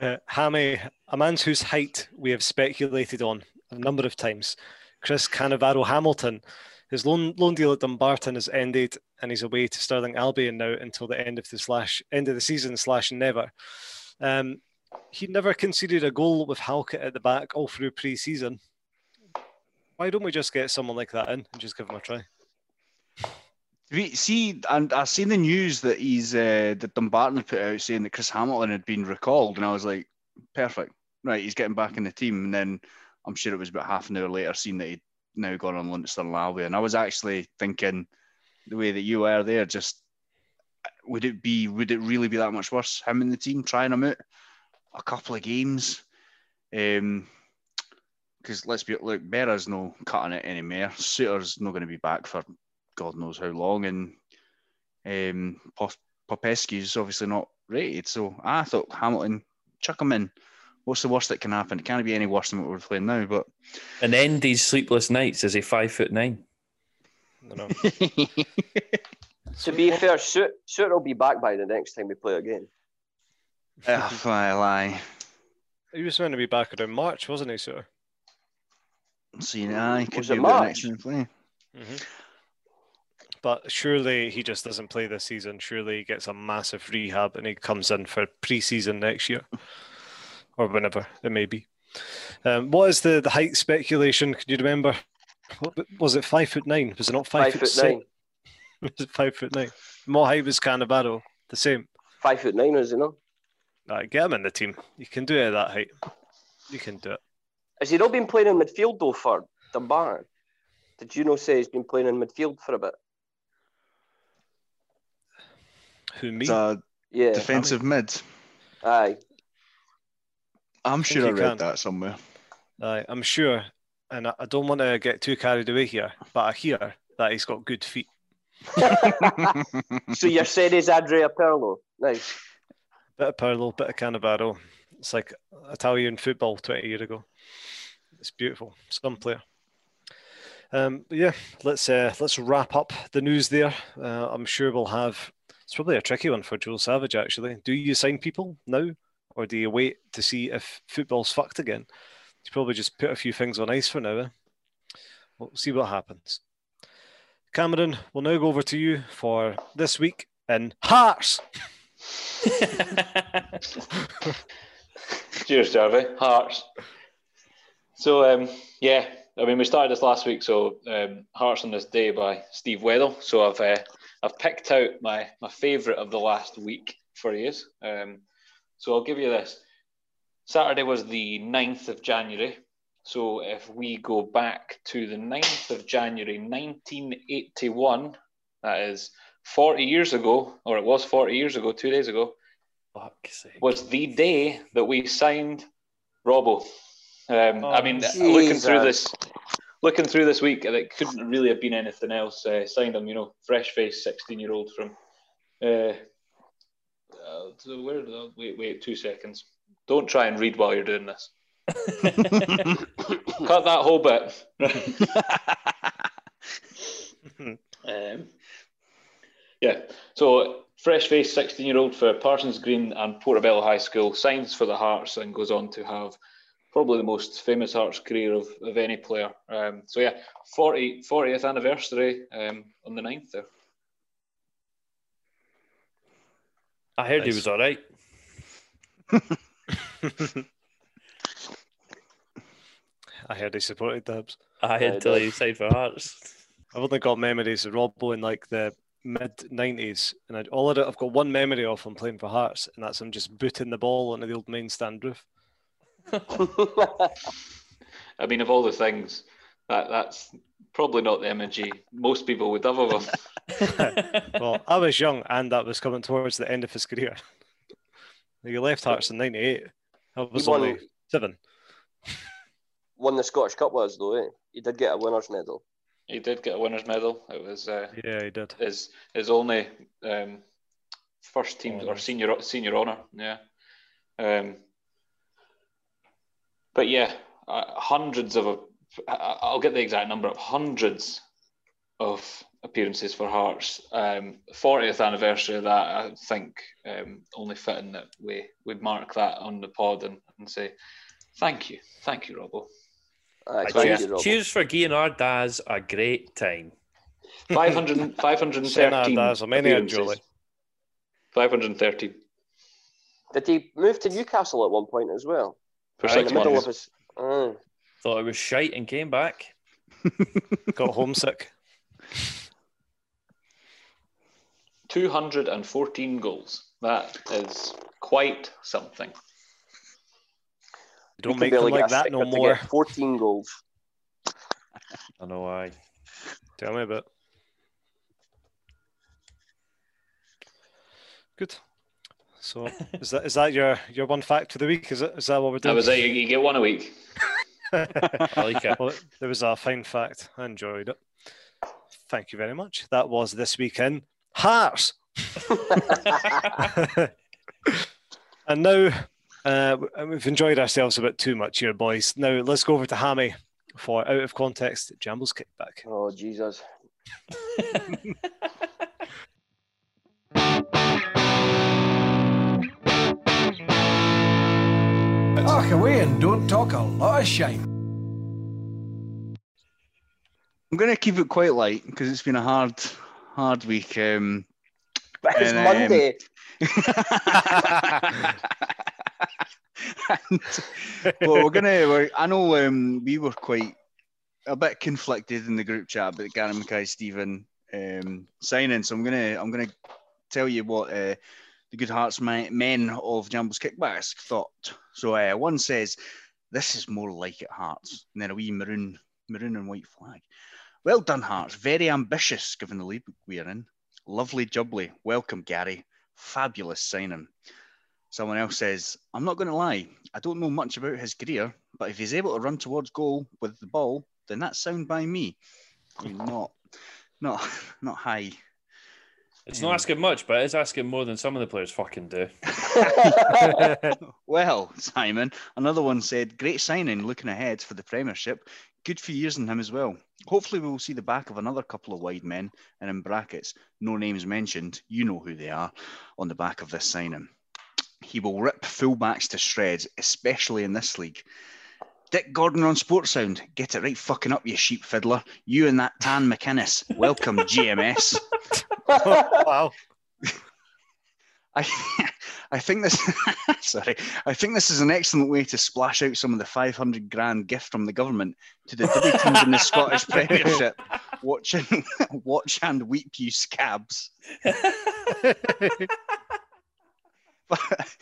uh, Hammy, a man whose height we have speculated on a number of times, Chris Cannavaro Hamilton. His loan, loan deal at Dumbarton has ended, and he's away to Stirling Albion now until the end of the slash end of the season slash never. Um, he never conceded a goal with Halkett at the back all through pre-season. Why don't we just get someone like that in and just give him a try? See, and I seen the news that he's uh, that Dumbarton put out saying that Chris Hamilton had been recalled, and I was like, perfect, right? He's getting back in the team, and then I'm sure it was about half an hour later, seeing that he'd now gone on loan to Stirling And I was actually thinking, the way that you were there, just would it be, would it really be that much worse? Him in the team trying him out a couple of games, um, because let's be look, Berra's no cutting it anymore. Souttar's not going to be back for God knows how long, and um, Popescu's obviously not rated. So I thought Hamilton, chuck him in. What's the worst that can happen? It can't be any worse than what we're playing now. But and end these sleepless nights is he five foot nine? No. to be fair, Souttar, Souttar will be back by the next time we play again. Ugh, I lie. He was meant to be back around March, wasn't he, sir? See, I could was be the next play. Mm-hmm. But surely he just doesn't play this season. Surely he gets a massive rehab and he comes in for pre-season next year or whenever it may be. Um, what is the, the height speculation? Can you remember? What, was it five foot nine? Was it not five, five foot, foot nine? was it five foot nine? What height was Cannavaro? The same. Five foot nine, was it not? Right, get him in the team. You can do it at that height. You can do it. Has he not been playing in midfield though for Dumbarton? Did you know say he's been playing in midfield for a bit? Who me? yeah, defensive mid. Aye. I'm sure I read can. that somewhere. Aye, I'm sure, and I, I don't want to get too carried away here, but I hear that he's got good feet. so you're saying he's Andrea Pirlo? Nice. Bit of Pirlo, bit of Cannavaro. It's like Italian football 20 years ago. It's beautiful. Some player. Um, yeah, let's uh, let's wrap up the news there. Uh, I'm sure we'll have. It's probably a tricky one for Joel Savage. Actually, do you sign people now, or do you wait to see if football's fucked again? You probably just put a few things on ice for now. Eh? We'll see what happens. Cameron, we'll now go over to you for this week in Hearts. Cheers, Jarvey. Hearts. So um, yeah, I mean we started this last week. So um, Hearts on this day by Steve Weddle. So I've uh, I've picked out my my favourite of the last week for you. Um, so I'll give you this. Saturday was the 9th of January. So if we go back to the 9th of January 1981, that is 40 years ago, or it was 40 years ago, two days ago, was the day that we signed Robbo. Um, oh, I mean, Jesus. looking through this, looking through this week, it couldn't really have been anything else. Uh, signed him, you know, fresh face, sixteen-year-old from. Uh, uh, where? Wait, wait, two seconds. Don't try and read while you're doing this. Cut that whole bit. um, yeah. So fresh face, sixteen-year-old for Parsons Green and Portobello High School, signs for the Hearts and goes on to have probably the most famous Hearts career of, of any player. Um, so yeah, 40, 40th anniversary um, on the 9th there. I heard nice. he was all right. I heard he supported Dubs. I heard until he signed for Hearts. I've only got memories of Robbo in like the mid 90s, and all of it. I've got one memory of him playing for Hearts, and that's him just booting the ball onto the old main stand roof. I mean, of all the things, that that's probably not the imagery most people would have of him. Well, I was young, and that was coming towards the end of his career. he left Hearts in '98. I was won- only seven. Won the Scottish Cup was though, eh? He did get a winner's medal. He did get a winner's medal. It was uh, Yeah, he did. his his only um, first team Oh, or senior senior honor. Yeah. Um, but yeah, uh, hundreds of I- I- I'll get the exact number of Hundreds of appearances for Hearts. Um, 40th anniversary of that. I think um, only fitting that we we mark that on the pod and, and say thank you, thank you, Robbo. Aye, I thank cheers, you, cheers for giving our Daz a great time. 500, 513 Daz, appearances. 513 Did he move to Newcastle at one point as well? For Aye, in six the middle months. of his. Aye. Oh. Thought it was shite and came back. Got homesick. 214 goals. That is quite something. Don't make could them like that no more. 14 goals. I know why. Tell me about. Good. So is that is that your your one fact for the week? Is it is that what we're That doing? was it. You, you get one a week. I like it. well, there was a fine fact. I enjoyed it. Thank you very much. That was this weekend. in Hearts. and now uh, we've enjoyed ourselves a bit too much here, boys. Now let's go over to Hammy for out of context Jambo's kickback. Oh, Jesus. Talk away and don't talk a lot of shite. I'm going to keep it quite light because it's been a hard, hard week. Um, It's And, um, Monday. and, well, we're gonna. We're, I know um, we were quite a bit conflicted in the group chat but Gary Mackay Steven um, signing, so I'm gonna I'm gonna tell you what uh, the good hearts men of Jambo's kickbacks thought. So uh, one says this is more like it Hearts, and then a wee maroon maroon and white flag. Well done, Hearts. Very ambitious given the league we are in. Lovely jubbly. Welcome, Gary. Fabulous signing. Someone else says, I'm not going to lie, I don't know much about his career, but if he's able to run towards goal with the ball, then that's sound by me. I mean, not, not, not high. It's hmm. not asking much, but it's asking more than some of the players fucking do. Well, Simon, another one said, great signing looking ahead for the Premiership. Good few years in him as well. Hopefully, we will see the back of another couple of wide men, and in brackets, no names mentioned, you know who they are, on the back of this signing. He will rip fullbacks to shreds, especially in this league. Dick Gordon on Sports Sound, get it right fucking up, you sheep fiddler. You and that Tan McInnes. Welcome, GMS. wow. I, I think this. sorry, I think this is an excellent way to splash out some of the 500 grand gift from the government to the Dibby teams in the Scottish Premiership. Watching, watch and weep, you scabs. But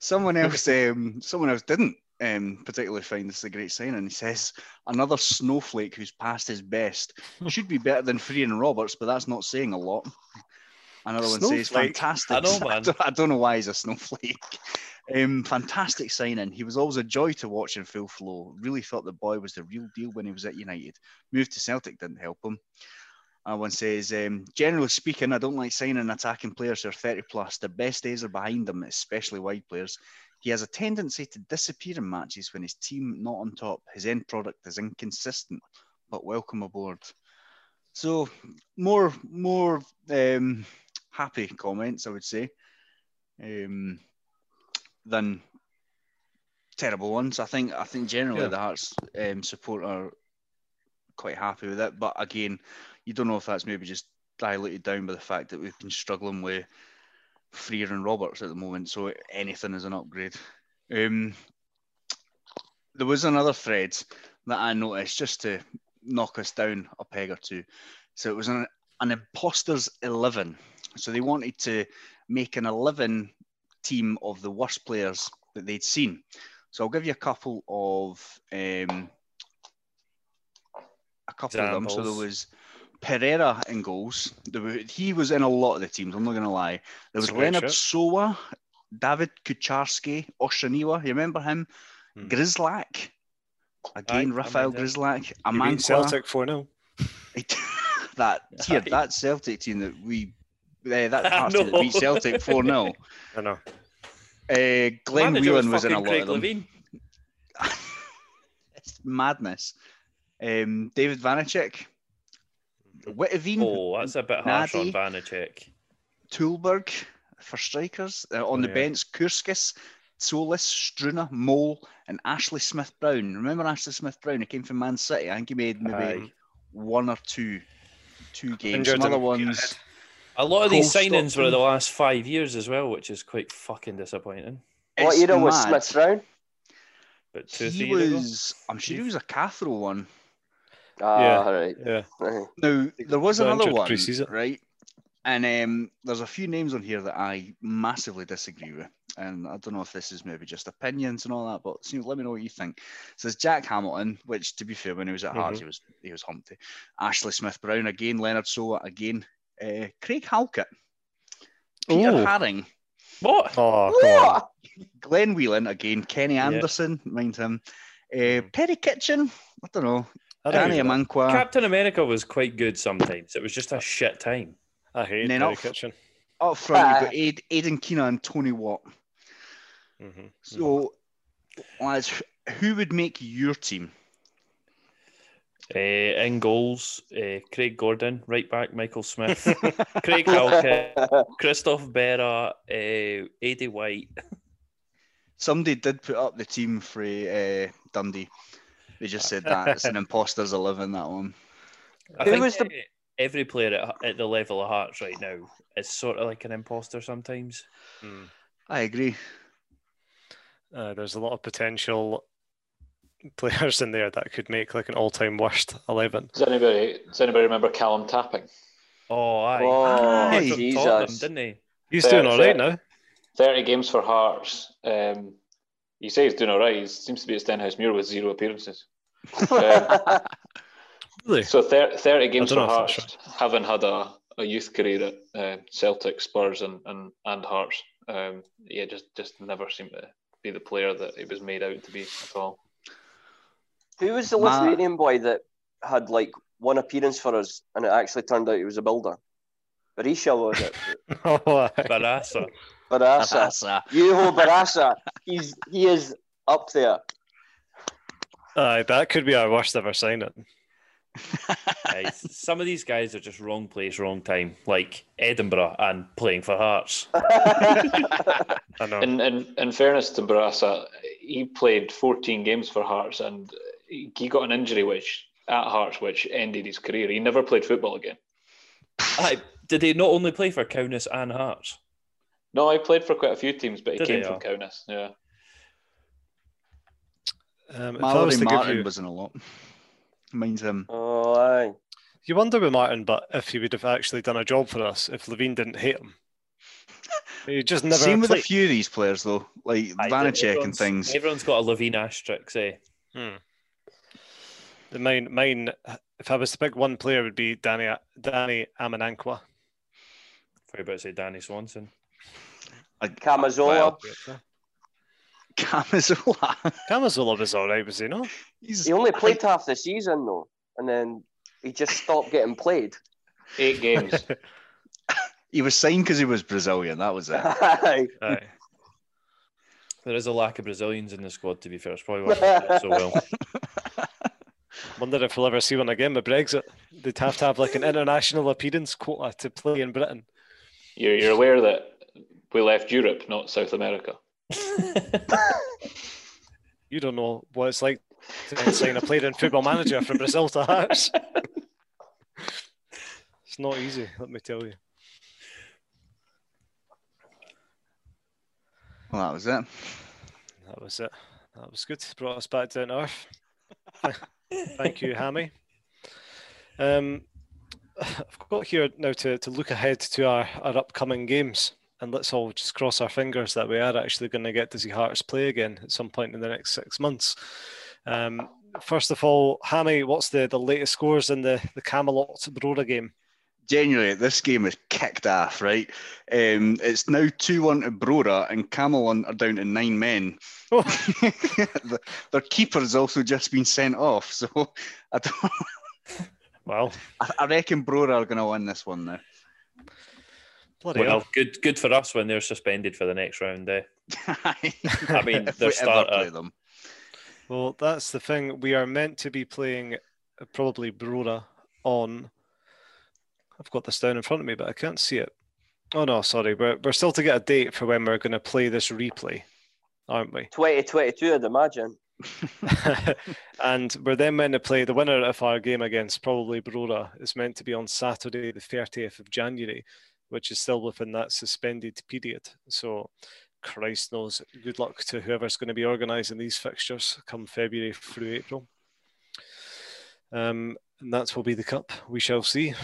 someone else, um, someone else didn't um, particularly find this a great sign, and he says another snowflake who's passed his best should be better than Frear and Roberts, but that's not saying a lot. Another one says fantastic. I know, man. don't, I don't know why he's a snowflake. Um, fantastic signing. He was always a joy to watch in full flow. Really thought the boy was the real deal when he was at United. Moved to Celtic didn't help him. Uh, one says, um, generally speaking, I don't like signing attacking players who are 30 plus. The best days are behind them, especially wide players. He has a tendency to disappear in matches when his team not on top. His end product is inconsistent, but welcome aboard. So more more um, happy comments, I would say, um, than terrible ones. I think I think generally Yeah. the Hearts um, support are quite happy with it, but again, you don't know if that's maybe just diluted down by the fact that we've been struggling with Frear and Roberts at the moment, so anything is an upgrade. Um, there was another thread that I noticed just to knock us down a peg or two. So it was an, an imposters 11. So they wanted to make an 11 team of the worst players that they'd seen. So I'll give you a couple of um, a couple of them. So there was Pereira in goals. There were, he was in a lot of the teams. I'm not going to lie. There was That's a great Leonard. Sowah, David Kucharski, Oshaniwa. You remember him? Hmm. Grzelak. Again, Aye, Rafael mind him. Grzelak. You beat Amankwaa. Celtic 4 0. that here, that Celtic team that we, uh, that Hearts team that beat Celtic 4 0. I know. Uh, Glenn Manager Whelan was in a lot Craig of them. It's madness. Um, David Vanacek, Witteveen, Oh, that's a bit harsh on Nadi. Vanacek. Tulberg for strikers. Uh, on Oh, the yeah. bench, Kurskis, Solis, Struna, Mole, and Ashley Smith Brown. Remember Ashley Smith Brown? He came from Man City. I think he made maybe Aye. one or two, two games. Injured Some other ones. A lot of these signings were the last five years as well, which is quite fucking disappointing. What It's era was. Smith Brown? But two, He three years ago. I'm sure he was a Cathro one. Ah, Yeah. right. Yeah. Aye. Now there was another one, right? And um, there's a few names on here that I massively disagree with, and I don't know if this is maybe just opinions and all that, but see, let me know what you think. So there's Jack Hamilton, which to be fair, when he was at Hearts, Mhm. he was he was Humpty. Ashley Smith Brown again, Leonard Sowah again, uh, Craig Halkett, Peter Ooh. Haring, What? Oh, come on. Glenn Whelan again, Kenny Yeah. Anderson, mind him, uh, Mhm. Perry Kitchen, I don't know, I, don't Danny. Amankwaa. Captain America was quite good sometimes. It was just a shit time. I hate Then Perry off- Kitchen. Up front, Ah. you've got Aid, Aidan Keena and Tony Watt. hmm So, lads, who would make your team? Uh, in goals, uh, Craig Gordon, right back, Michael Smith, Craig Halkett, Christophe Berra, uh, Eddie White. Somebody did put up the team for uh, Dundee. They just said that it's an imposters eleven. That one. I Who think was the- every player at, at the level of Hearts right now is sort of like an imposter sometimes. Mm. I agree. Uh, there's a lot of potential players in there that could make like an all-time worst eleven. Does anybody does anybody remember Callum Tapping? Oh, aye. Oh, He came Tottenham, didn't he? He's Fair, doing all right now. Thirty games for Hearts. Um, you say he's doing all right. He seems to be at Stenhousemuir with zero appearances. Um, Really? So thir- 30 games I for don't Hearts, that's having had a, a youth career at uh, Celtic, Spurs, and and, and Hearts. Um, yeah, just just never seemed to be the player that he was made out to be at all. Who was the Ma- Lithuanian boy that had like one appearance for us and it actually turned out he was a builder? Barisha was it? oh, aye. Barassa. Barasa. Barasa. Yuho Barasa. He's he is up there. Aye, that could be our worst ever signing. Aye, Some of these guys are just wrong place, wrong time, like Edinburgh and playing for Hearts. I know. In, in in fairness to Barasa, he played 14 games for Hearts, and he got an injury which at Hearts which ended his career. He never played football again. Aye, did he not only play for Kaunas and Hearts? No, he played for quite a few teams, but he Did came he? from Oh. Kaunas. Yeah. Um, if I Mallory was to give Martin you, was in a lot. Mind him. oh aye. you wonder with Martin, but if he would have actually done a job for us, if Levein didn't hate him, he just never. Same with a played. few of these players though, like Aye, Vanacek and everyone's- things. Everyone's got a Levein asterisk, eh? Hmm. The mine, mine. If I was to pick one player, would be Danny Danny Amanankwa. What about to say Danny Swanson? Camazola. Well, Camisola. Camazola was all right, was he not? He's He only played half the season though, and then he just stopped getting played. Eight games. he was signed because he was Brazilian. That was it. Aye. Aye. There is a lack of Brazilians in the squad, to be fair. It's probably why they did so well. Wonder if we'll ever see one again with Brexit. They'd have to have like an international appearance quota to play in Britain. You're, you're aware that we left Europe, not South America. You don't know what it's like to sign a player in Football Manager from Brazil to Hearts. it's not easy, let me tell you. Well, that was it. That was it. That was good. Brought us back down to earth. Thank you, Hammy. Um, I've got here now to, to look ahead to our, our upcoming games, and let's all just cross our fingers that we are actually going to get to see Hearts play again at some point in the next six months. Um, first of all, Hammy, what's the, the latest scores in the, the Camelon Brora game? Genuinely, this game is kicked off, right? Um, it's now 2 1 to Brora, and Camelon are down to nine men. Oh. The- Their keeper's also just been sent off, so I, don't, Well, I, I reckon Brora are going to win this one now. Bloody Well, hell. good good for us when they're suspended for the next round. Eh? I mean, if their we ever starter- play them. Well, that's the thing. We are meant to be playing uh, probably Brora on. I've got this down in front of me, but I can't see it. Oh no, sorry. We're, we're still to get a date for when we're going to play this replay, aren't we? 2022, I'd imagine. and we're then meant to play the winner of our game against probably Brora is meant to be on Saturday, the 30th of January, which is still within that suspended period. So, Christ knows, good luck to whoever's going to be organising these fixtures come February through April. Um, and that will be the cup. We shall see.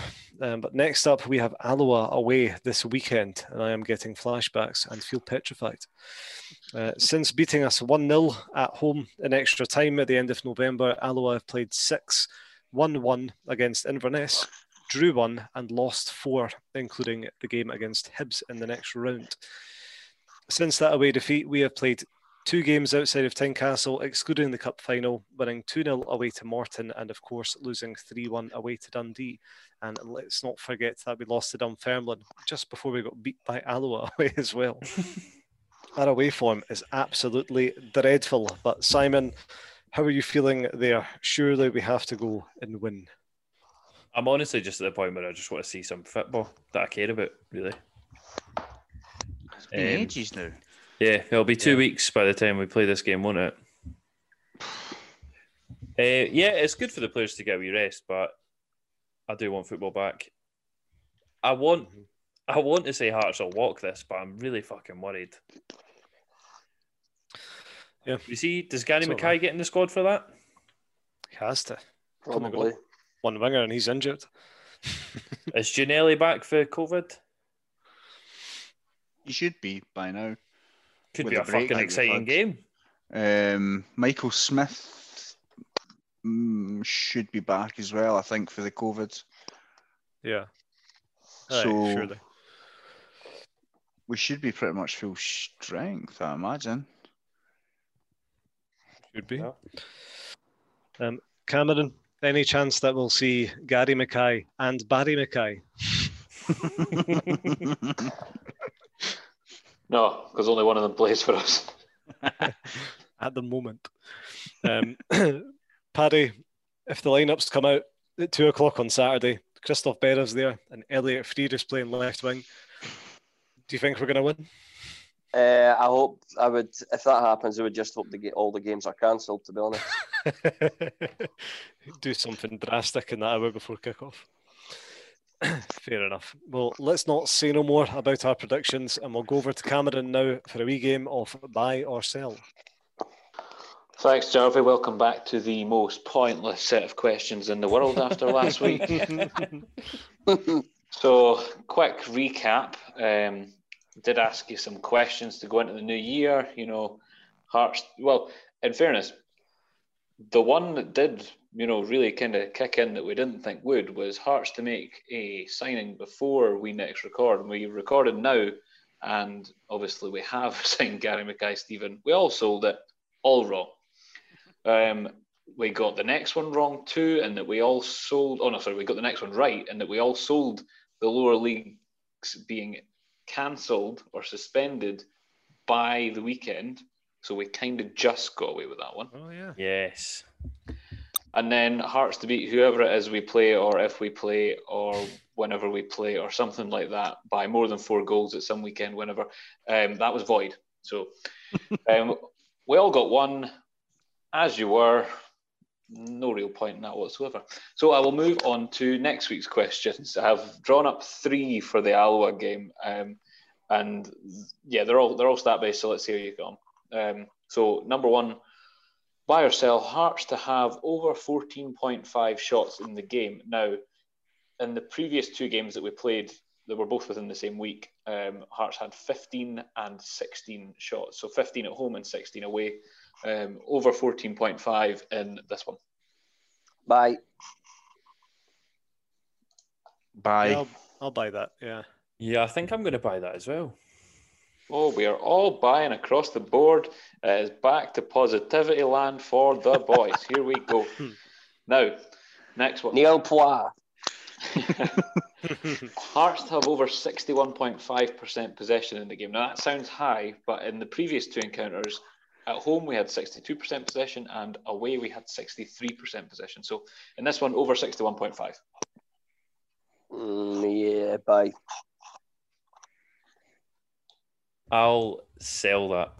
Um, but next up, we have Alloa away this weekend, and I am getting flashbacks and feel petrified. Uh, since beating us 1 0 at home in extra time at the end of November, Alloa have played six 1 1 against Inverness, drew one, and lost four, including the game against Hibs in the next round. Since that away defeat, we have played two games outside of Tynecastle, excluding the cup final, winning 2 0 away to Morton, and of course, losing 3 1 away to Dundee. And let's not forget that we lost to Dunfermline just before we got beat by Alloa away as well. Our away form is absolutely dreadful. But Simon, how are you feeling there? Surely we have to go and win. I'm honestly just at the point where I just want to see some football that I care about, really. It's been Um, ages now. Yeah, it'll be two Yeah. weeks by the time we play this game, won't it? Uh, yeah, it's good for the players to get a wee rest, but I do want football back. I want, I want to say Hearts will walk this, but I'm really fucking worried. Yeah. You see, does Gary So am Mackay get in the squad for that? He has to. Come on, Probably. One winger and he's injured. Is Ginnelly back for COVID? He should be by now. Could With be the a break fucking that we've exciting game. Um, Michael Smith mm, should be back as well, I think, for the COVID. Yeah. Aye, So surely. we should be pretty much full strength, I imagine. Should be. Yeah. Um, Cameron, any chance that we'll see Gary Mackay and Barrie McKay? No, because only one of them plays for us. at the moment. Um, Paddy, if the lineups come out at two o'clock on Saturday, Christophe Berra's there and Elliott Frear is playing left wing. Do you think we're going to win? Uh, I hope I would. If that happens, I would just hope to get all the games are cancelled. To be honest, Do something drastic in that hour before kickoff. Fair enough. Well, let's not say no more about our predictions, and we'll go over to Cameron now for a wee game of buy or sell. Thanks, Jarvie. Welcome back to the most pointless set of questions in the world after last week. So, quick recap. Um, did ask you some questions to go into the new year. You know, Hearts. Well, in fairness, the one that did, you know, really kind of kick in that we didn't think would was Hearts to make a signing before we next record. And we recorded now, and obviously we have signed Gary Mackay Steven. We all sold it, all wrong. Um, we got the next one wrong too, and that we all sold. Oh no, sorry, we got the next one right, and that we all sold the lower leagues being cancelled or suspended by the weekend. So we kind of just got away with that one. Oh yeah. Yes. And then Hearts to beat whoever it is we play, or if we play, or whenever we play, or something like that, by more than four goals at some weekend, whenever. Um, that was void. So um, we all got one, as you were. No real point in that whatsoever. So I will move on to next week's questions. I have drawn up three for the Alloa game. Um, and yeah, they're all they're all stat based. So let's see how you go. Um, so number one, buy or sell Hearts to have over fourteen point five shots in the game. Now, in the previous two games that we played, they were both within the same week. Um, Hearts had fifteen and sixteen shots, so fifteen at home and sixteen away. Um, over fourteen point five in this one. Bye. Bye. Yeah, I'll, I'll buy that. Yeah. Yeah, I think I'm going to buy that as well. Oh, we are all buying across the board. It is back to positivity land for the boys. Here we go. Now, next one. Neil Poir. Hearts have over 61.5% possession in the game. Now, that sounds high, but in the previous two encounters, at home we had 62% possession and away we had 63% possession. So in this one, over 61.5. Mm, yeah, bye. I'll sell that.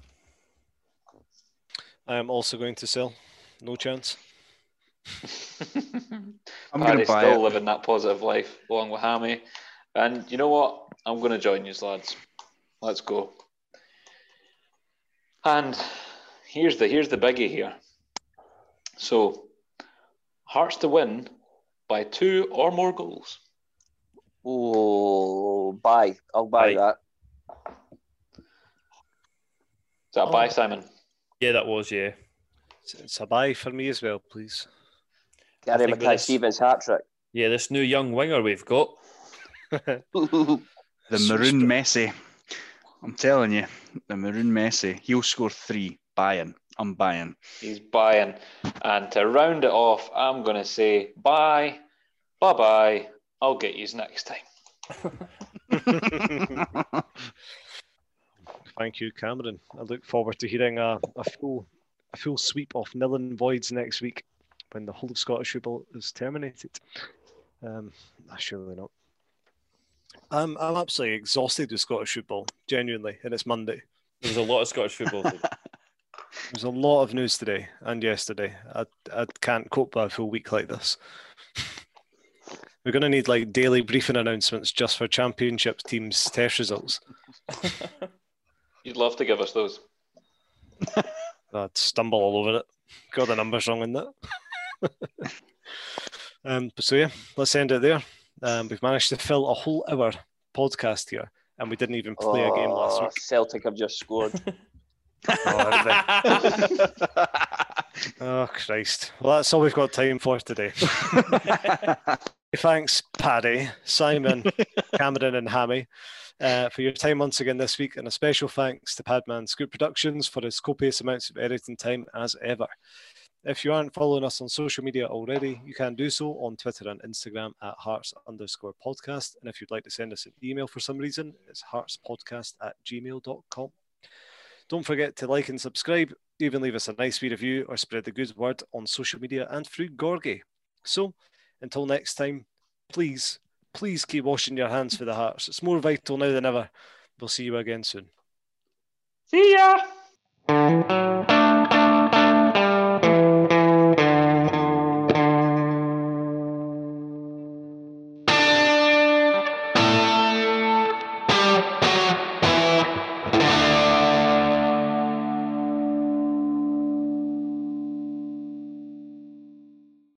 I am also going to sell. No chance. I'm going to buy still it. living that positive life along with Hammy. And you know what? I'm going to join you, lads. Let's go. And here's the here's the biggie here. So, Hearts to win by two or more goals. Oh, bye. I'll buy Bye. that. Is that a Oh. buy, Simon? Yeah, that was, yeah. It's, it's a buy for me as well, please. Gary think Mackay Steven's hat trick. Yeah, this new young winger we've got. The So maroon strong. Messi. I'm telling you, the maroon Messi. He'll score three. Buying. I'm buying. He's buying. And to round it off, I'm going to say bye, bye bye. I'll get you next time. Thank you, Cameron. I look forward to hearing a, a full a full sweep of nil and voids next week when the whole of Scottish football is terminated. Um, surely not. I'm I'm absolutely exhausted with Scottish football, genuinely, and it's Monday. There was a lot of Scottish football. today. There's a lot of news today and yesterday. I I can't cope with a full week like this. We're going to need like daily briefing announcements just for championship teams' test results. You'd love to give us those. I'd stumble all over it. Got the numbers wrong in that. um, but so yeah, let's end it there. Um, we've managed to fill a whole hour podcast here, and we didn't even play a game last Oh, week. Celtic have just scored. Oh. Oh Christ! Well, that's all we've got time for today. Thanks, Paddy, Simon, Cameron, and Hammy. Uh, for your time once again this week, and a special thanks to Padman Scoop Productions for his copious amounts of editing time as ever. If you aren't following us on social media already, you can do so on Twitter and Instagram at hearts underscore podcast. And if you'd like to send us an email for some reason, it's heartspodcast at gmail.com. Don't forget to like and subscribe, even leave us a nice wee review or spread the good word on social media and through Gorgie. So, until next time, please, please keep washing your hands for the hearts. It's more vital now than ever. We'll see you again soon. See ya!